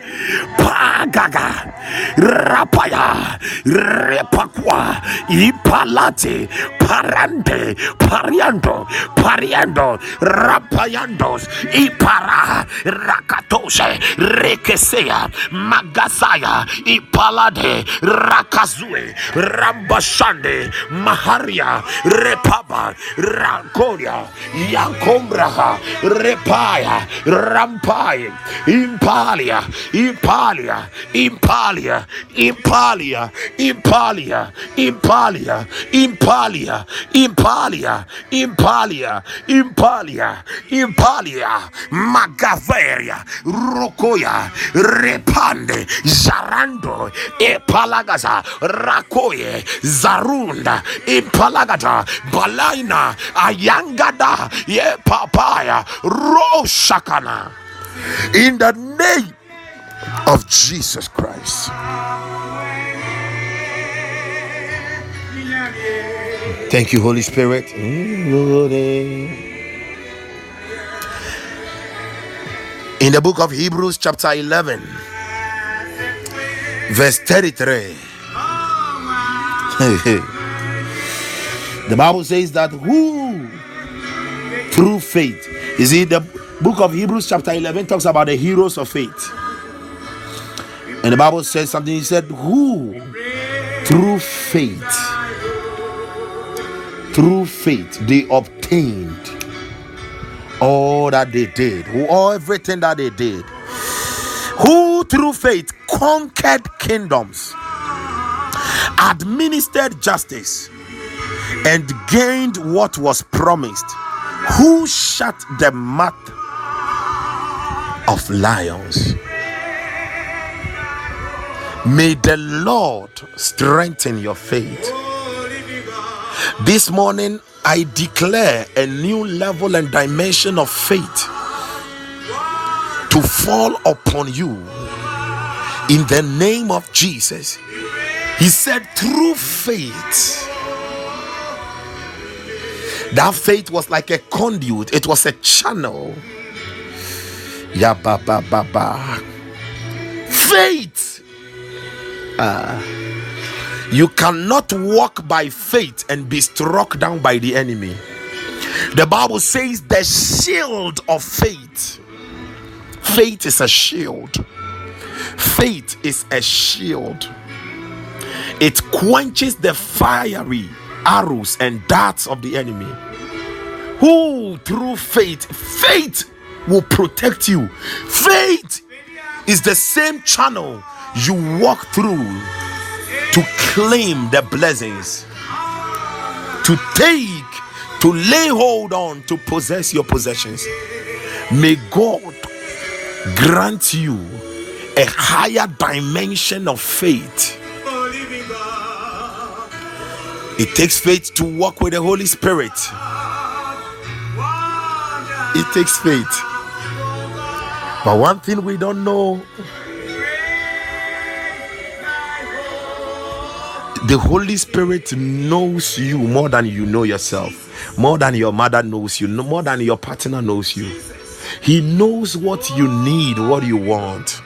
[SPEAKER 1] pagaga rapaya repakwa ipalate parante pariando pariando rapayandos ipara rakatose rekesea magasaya ipalade rakazue rambashande maharia repaba rankoria yankombraha repaya rampai impalia Impalia, Impalia, Impalia, Impalia, Impalia, Impalia, Impalia, Impalia, Impalia, Impalia, Magaveria, Rokoya, Repande, Zarando, Epalagaza, Rakoye, Zarunda, Impalagata, Balaina, Ayangada, Ye Papaya, Roshakana. In the name of Jesus Christ. Thank you, Holy Spirit. In the book of Hebrews, chapter 11, verse 33, the Bible says that who through faith, you see, the book of Hebrews, chapter 11, talks about the heroes of faith. And the Bible says something, he said, Who through faith, through faith, they obtained all that they did, all everything that they did. Who through faith conquered kingdoms, administered justice, and gained what was promised. Who shut the mouth of lions? May the Lord strengthen your faith. This morning, I declare a new level and dimension of faith to fall upon you in the name of Jesus. He said, through faith. That faith was like a conduit, it was a channel. Ya ba ba ba ba. Faith. Uh, you cannot walk by faith and be struck down by the enemy. The Bible says the shield of faith. Faith is a shield. Faith is a shield. It quenches the fiery arrows and darts of the enemy. Who through faith, faith will protect you. Faith is the same channel you walk through to claim the blessings, to take, to lay hold on, to possess your possessions. May God grant you a higher dimension of faith. It takes faith to walk with the Holy Spirit. It takes faith. But one thing we don't know the Holy Spirit knows you more than you know yourself, more than your mother knows you, more than your partner knows you. He knows what you need, what you want.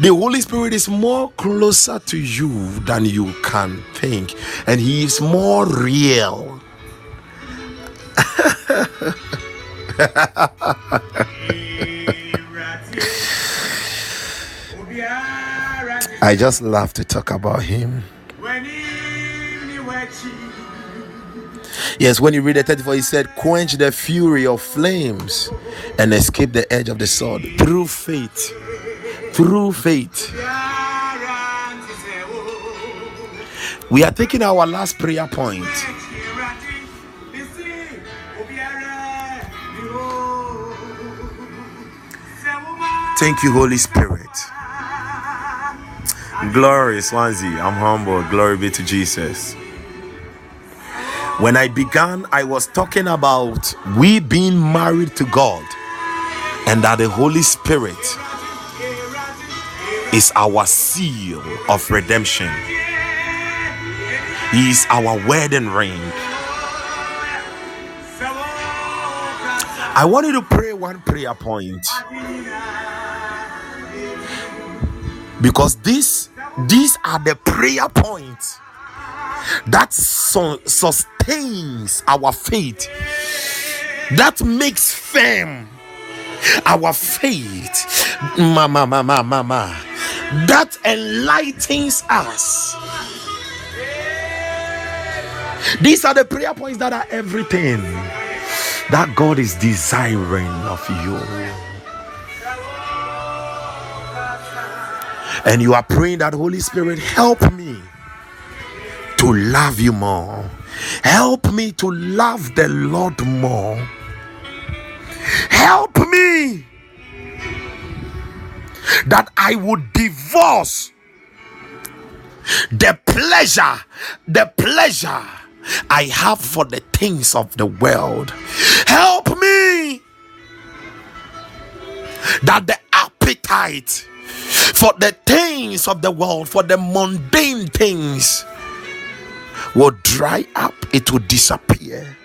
[SPEAKER 1] The Holy Spirit is more closer to you than you can think, and He is more real. I just love to talk about him. Yes, when you read the 34, he said, Quench the fury of flames and escape the edge of the sword through faith. Through faith. We are taking our last prayer point. Thank you, Holy Spirit. Glory, Swansea. I'm humble. Glory be to Jesus. When I began, I was talking about we being married to God and that the Holy Spirit is our seal of redemption. He is our wedding ring. I want you to pray one prayer point because this these are the prayer points that su- sustains our faith that makes firm our faith. Mama mama mama that enlightens us. These are the prayer points that are everything that God is desiring of you. and you are praying that Holy Spirit help me to love you more. Help me to love the Lord more. Help me that I would divorce the pleasure, the pleasure I have for the things of the world. Help me that the appetite for the things of the world, for the mundane things, will dry up, it will disappear.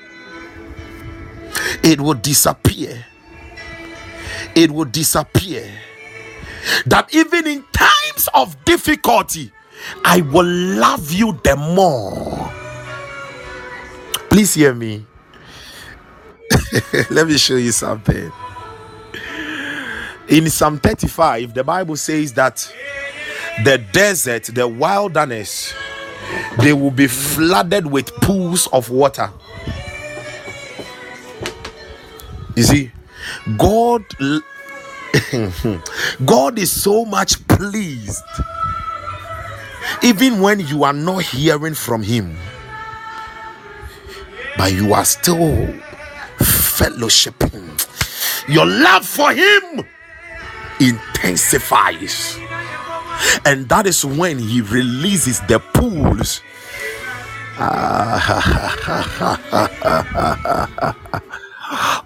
[SPEAKER 1] It will disappear. It will disappear. That even in times of difficulty, I will love you the more. Please hear me. Let me show you something. In Psalm 35, the Bible says that the desert, the wilderness, they will be flooded with pools of water. You see, God God is so much pleased even when you are not hearing from him but you are still fellowshipping your love for him intensifies and that is when he releases the pools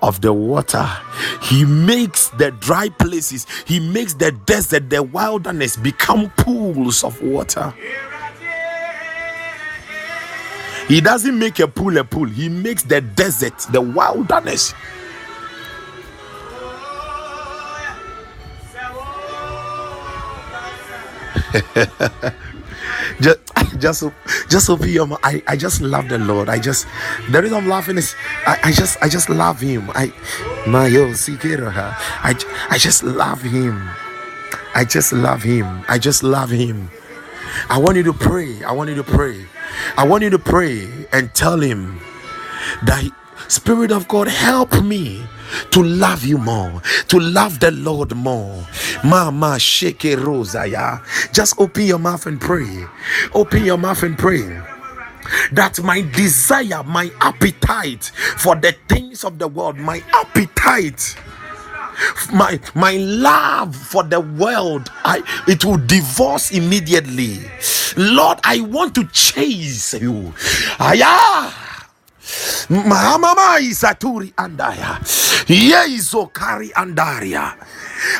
[SPEAKER 1] of the water. He makes the dry places, he makes the desert, the wilderness become pools of water. He doesn't make a pool a pool, he makes the desert, the wilderness. just just just open your mouth. I, I just love the Lord. I just the reason I'm laughing is I, I just I just love him. I my yo I I just love him. I just love him. I just love him. I want you to pray. I want you to pray. I want you to pray and tell him that Spirit of God help me to love you more, to love the Lord more. Mama shake rosaya. Just open your mouth and pray. Open your mouth and pray that my desire, my appetite for the things of the world, my appetite my my love for the world i it will divorce immediately lord i want to chase you aya Mama Isaturi andaya. Yezo kari andaria.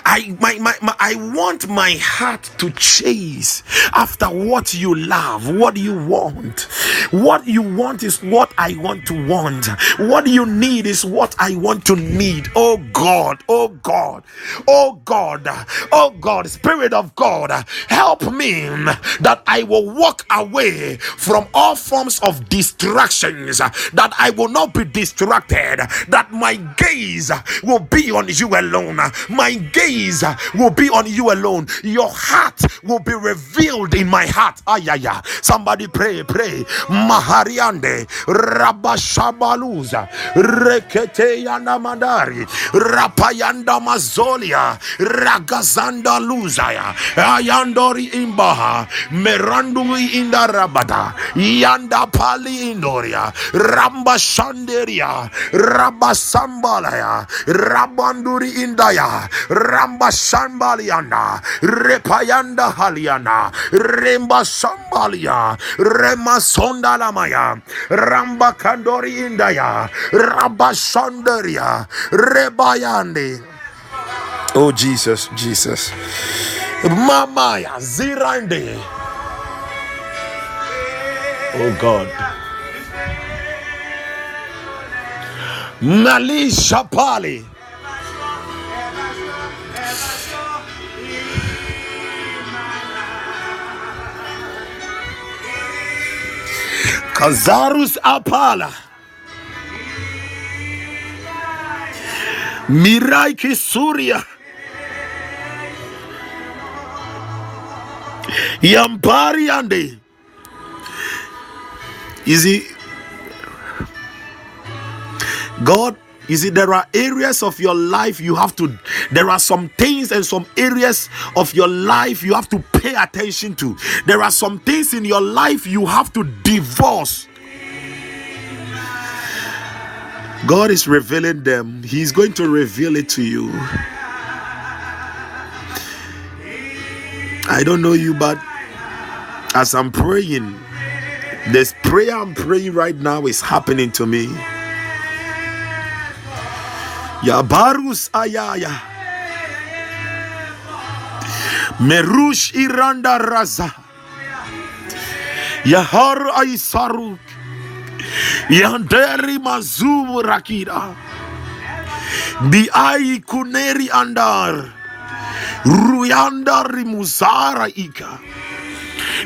[SPEAKER 1] I my, my, my, I want my heart to chase after what you love, what you want. What you want is what I want to want. What you need is what I want to need. Oh God, oh God, oh God, oh God, Spirit of God, help me that I will walk away from all forms of distractions, that I will not be distracted, that my gaze will be on you alone. My gaze will be on you alone. Your heart will be revealed in my heart. Ayaya. Somebody pray, pray. Mahariande. Rabashabaluza Rekete Yanamandari Rapayanda Mazolia. Ragazanda Luzaya. Ayandori Imbaha. Merandui Indarabada Yanda Pali Indoria. Ramba Shanderia. Rabasambalaya Rabanduri Indaya Ramba Shambaliana Repayanda Haliana Remba Sambalia Remasonda Lamaya Ramba Kandori Indaya Rabashandaria Rebayande Oh Jesus, Jesus. Mamaya Zirande. Oh God. Mali Shapali. Kazarus Apala. Mirai Kisuria. Yampari Ande. You see, God you see, there are areas of your life you have to, there are some things and some areas of your life you have to pay attention to. There are some things in your life you have to divorce. God is revealing them, He's going to reveal it to you. I don't know you, but as I'm praying, this prayer I'm praying right now is happening to me. Ya barus ayaya. Merush iranda raza. Yahar Aisaruk. Yanderi mazumu Rakira. Biai Kuneri Andar. Ruyanda Rimuzara Ika.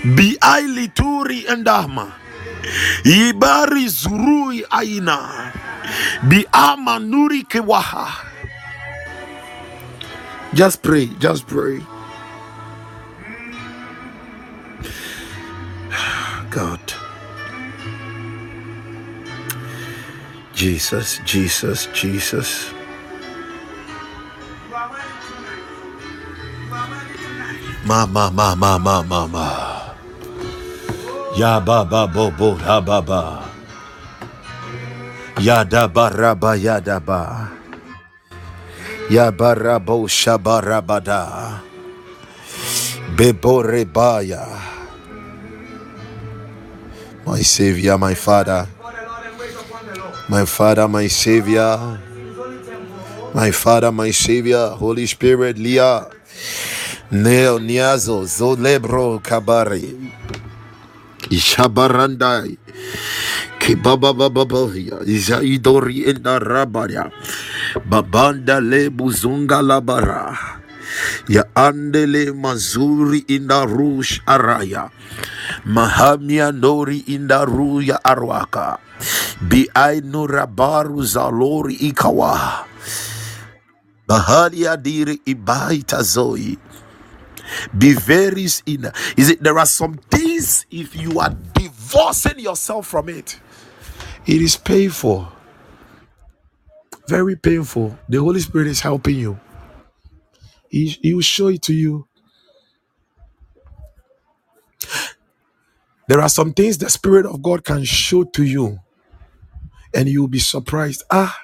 [SPEAKER 1] Biai Lituri endama Ibari Zurui Aina. Biama Nuri Kewaha. Just pray, just pray. God. Jesus, Jesus, Jesus. Ma ma ma ma ma ma. Ya ba ba bo bo ha ba ba. Ya da ba ra ba ya da. Ya ba ra bo sha ba ra ba da. Bebo re ba ya. My Savior, my Father. My Father, my Savior. My Father, my Savior. Holy Spirit, Lia. Neo Niazo, Zolebro Kabari. Ishabarandai. Kibaba Bababoya. Isaidori in the Rabaya. Babanda le Buzunga Labara. Ya andele mazuri inda rush araya. Mahamia nori inda ruya arwaka. Bi nurabaru zalori ikawa. Bahalia diri ibaita zoi. Be very in. Is it there are some things if you are divorcing yourself from it, it is painful. Very painful. The Holy Spirit is helping you. He, he will show it to you. There are some things the Spirit of God can show to you, and you'll be surprised. Ah,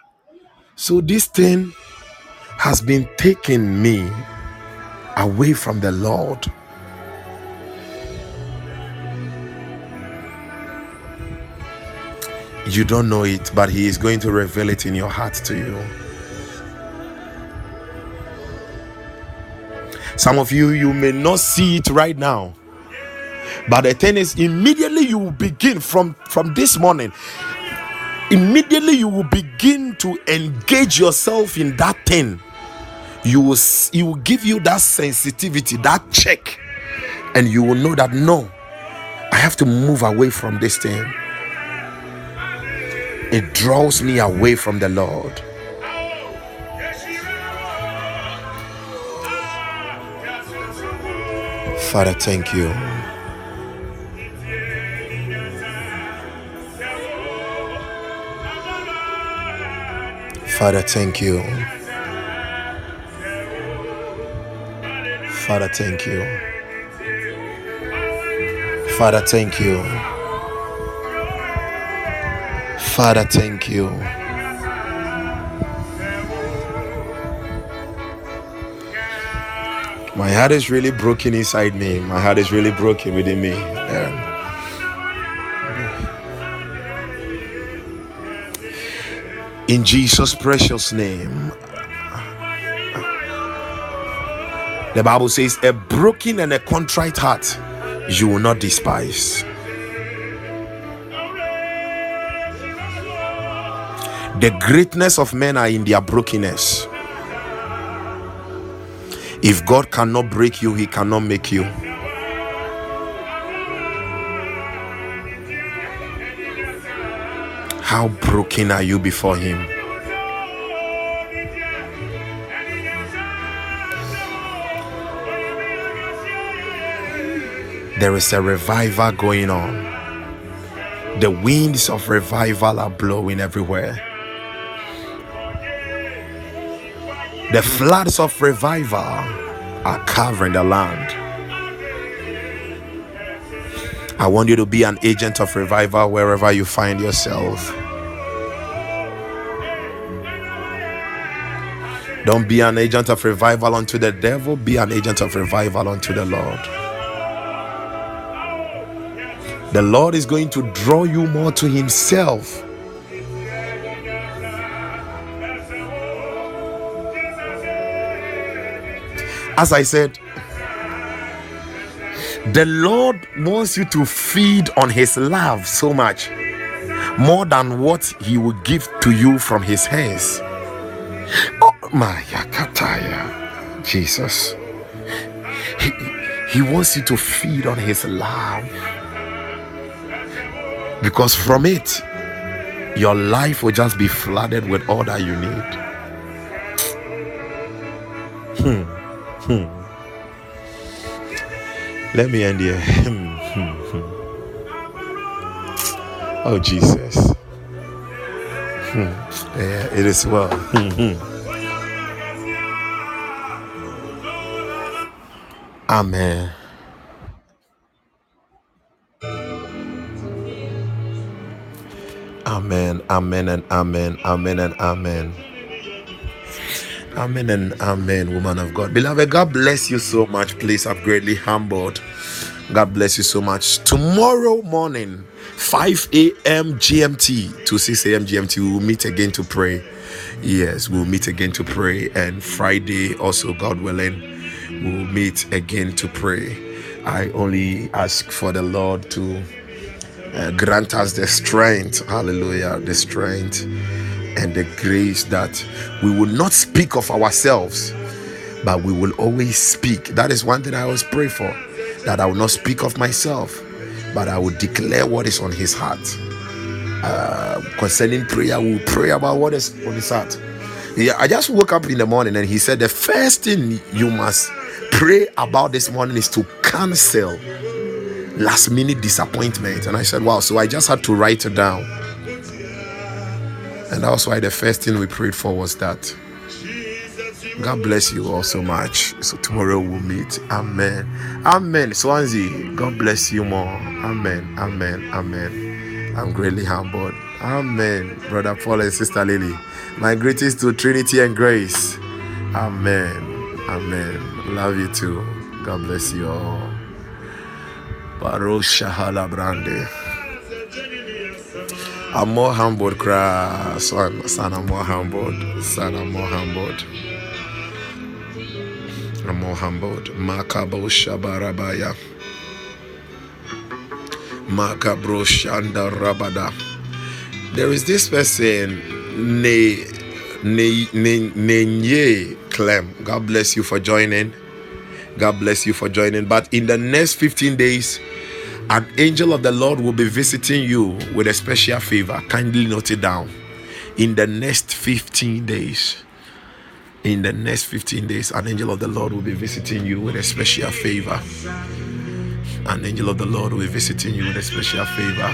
[SPEAKER 1] so this thing has been taking me away from the Lord. You don't know it, but He is going to reveal it in your heart to you. Some of you, you may not see it right now. But the thing is, immediately you will begin from from this morning. Immediately you will begin to engage yourself in that thing. You will you will give you that sensitivity, that check, and you will know that no, I have to move away from this thing. It draws me away from the Lord. Father, thank you. Father, thank you. Father, thank you. Father, thank you. Father, thank you. My heart is really broken inside me. My heart is really broken within me. And in Jesus' precious name, the Bible says, A broken and a contrite heart you will not despise. The greatness of men are in their brokenness. If God cannot break you, He cannot make you. How broken are you before Him? There is a revival going on. The winds of revival are blowing everywhere. The floods of revival are covering the land. I want you to be an agent of revival wherever you find yourself. Don't be an agent of revival unto the devil, be an agent of revival unto the Lord. The Lord is going to draw you more to Himself. As I said, The Lord wants you to feed on His love so much more than what He will give to you from His hands. Oh, my Yakataya, Jesus. He, he wants you to feed on His love because from it, your life will just be flooded with all that you need. Hmm. Let me end here. Hmm. Hmm. Oh, Jesus. Yeah, it is well. Amen. Amen, amen, and amen, amen, and amen. Amen and amen, woman of God. Beloved, God bless you so much. Please, I'm greatly humbled. God bless you so much. Tomorrow morning, 5 a.m. GMT to 6 a.m. GMT, we will meet again to pray. Yes, we'll meet again to pray. And Friday, also, God willing, we'll meet again to pray. I only ask for the Lord to uh, grant us the strength, hallelujah, the strength and the grace that we will not speak of ourselves, but we will always speak. That is one thing I always pray for that I will not speak of myself, but I will declare what is on his heart. Uh, concerning prayer, we will pray about what is on his heart. Yeah, I just woke up in the morning and he said, The first thing you must pray about this morning is to cancel last minute disappointment. And I said, Wow, so I just had to write it down. And that was why the first thing we prayed for was that. God bless you all so much. So tomorrow we'll meet. Amen. Amen. Swansea, God bless you more. Amen. Amen. Amen. I'm greatly humbled. Amen. Brother Paul and Sister Lily. My greetings to Trinity and Grace. Amen. Amen. Love you too. God bless you all. Baruch Shahala Brande. I'm more humbled, cry. Son, son, I'm more humbled. Son, I'm more humbled. I'm more humbled. Makabo Shabarabaya. Makabro Shanda Rabada. There is this person, Ne Ne Ne Nenye Clem. God bless you for joining. God bless you for joining. But in the next 15 days, an angel of the Lord will be visiting you with a special favor. Kindly note it down. In the next 15 days, in the next 15 days, an angel of the Lord will be visiting you with a special favor. An angel of the Lord will be visiting you with a special favor.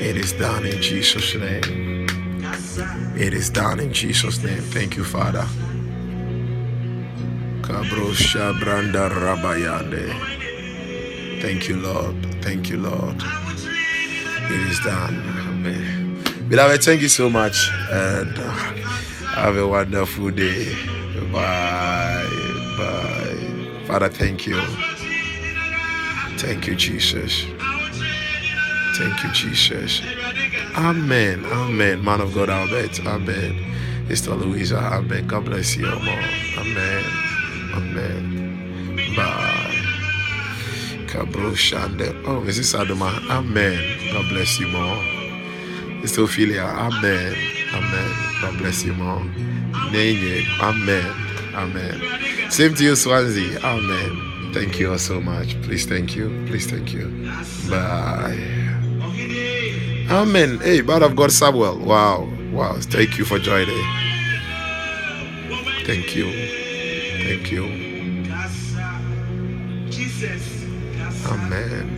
[SPEAKER 1] It is done in Jesus' name. It is done in Jesus' name. Thank you, Father. Kabrosha Branda Rabayande. Thank you, Lord. Thank you, Lord. It is done. Amen. Beloved, thank you so much. And uh, have a wonderful day. Bye. Bye. Father, thank you. Thank you, Jesus. Thank you, Jesus. Amen. Amen. Man of God, Albert. Amen. Sister Louisa. Amen. God bless you, more. Amen. Amen. Bye. Kabroshande. Oh, this Adama? Amen. God bless you more. Sister Ophelia. Amen. Amen. God bless you more. Nenye. Amen. Amen. Same to you, Swansea. Amen. Thank you all so much. Please thank you. Please thank you. Bye. Amen. Hey, man of God, Samuel. Wow. Wow. Thank you for joining. Thank you. Thank you. Amen.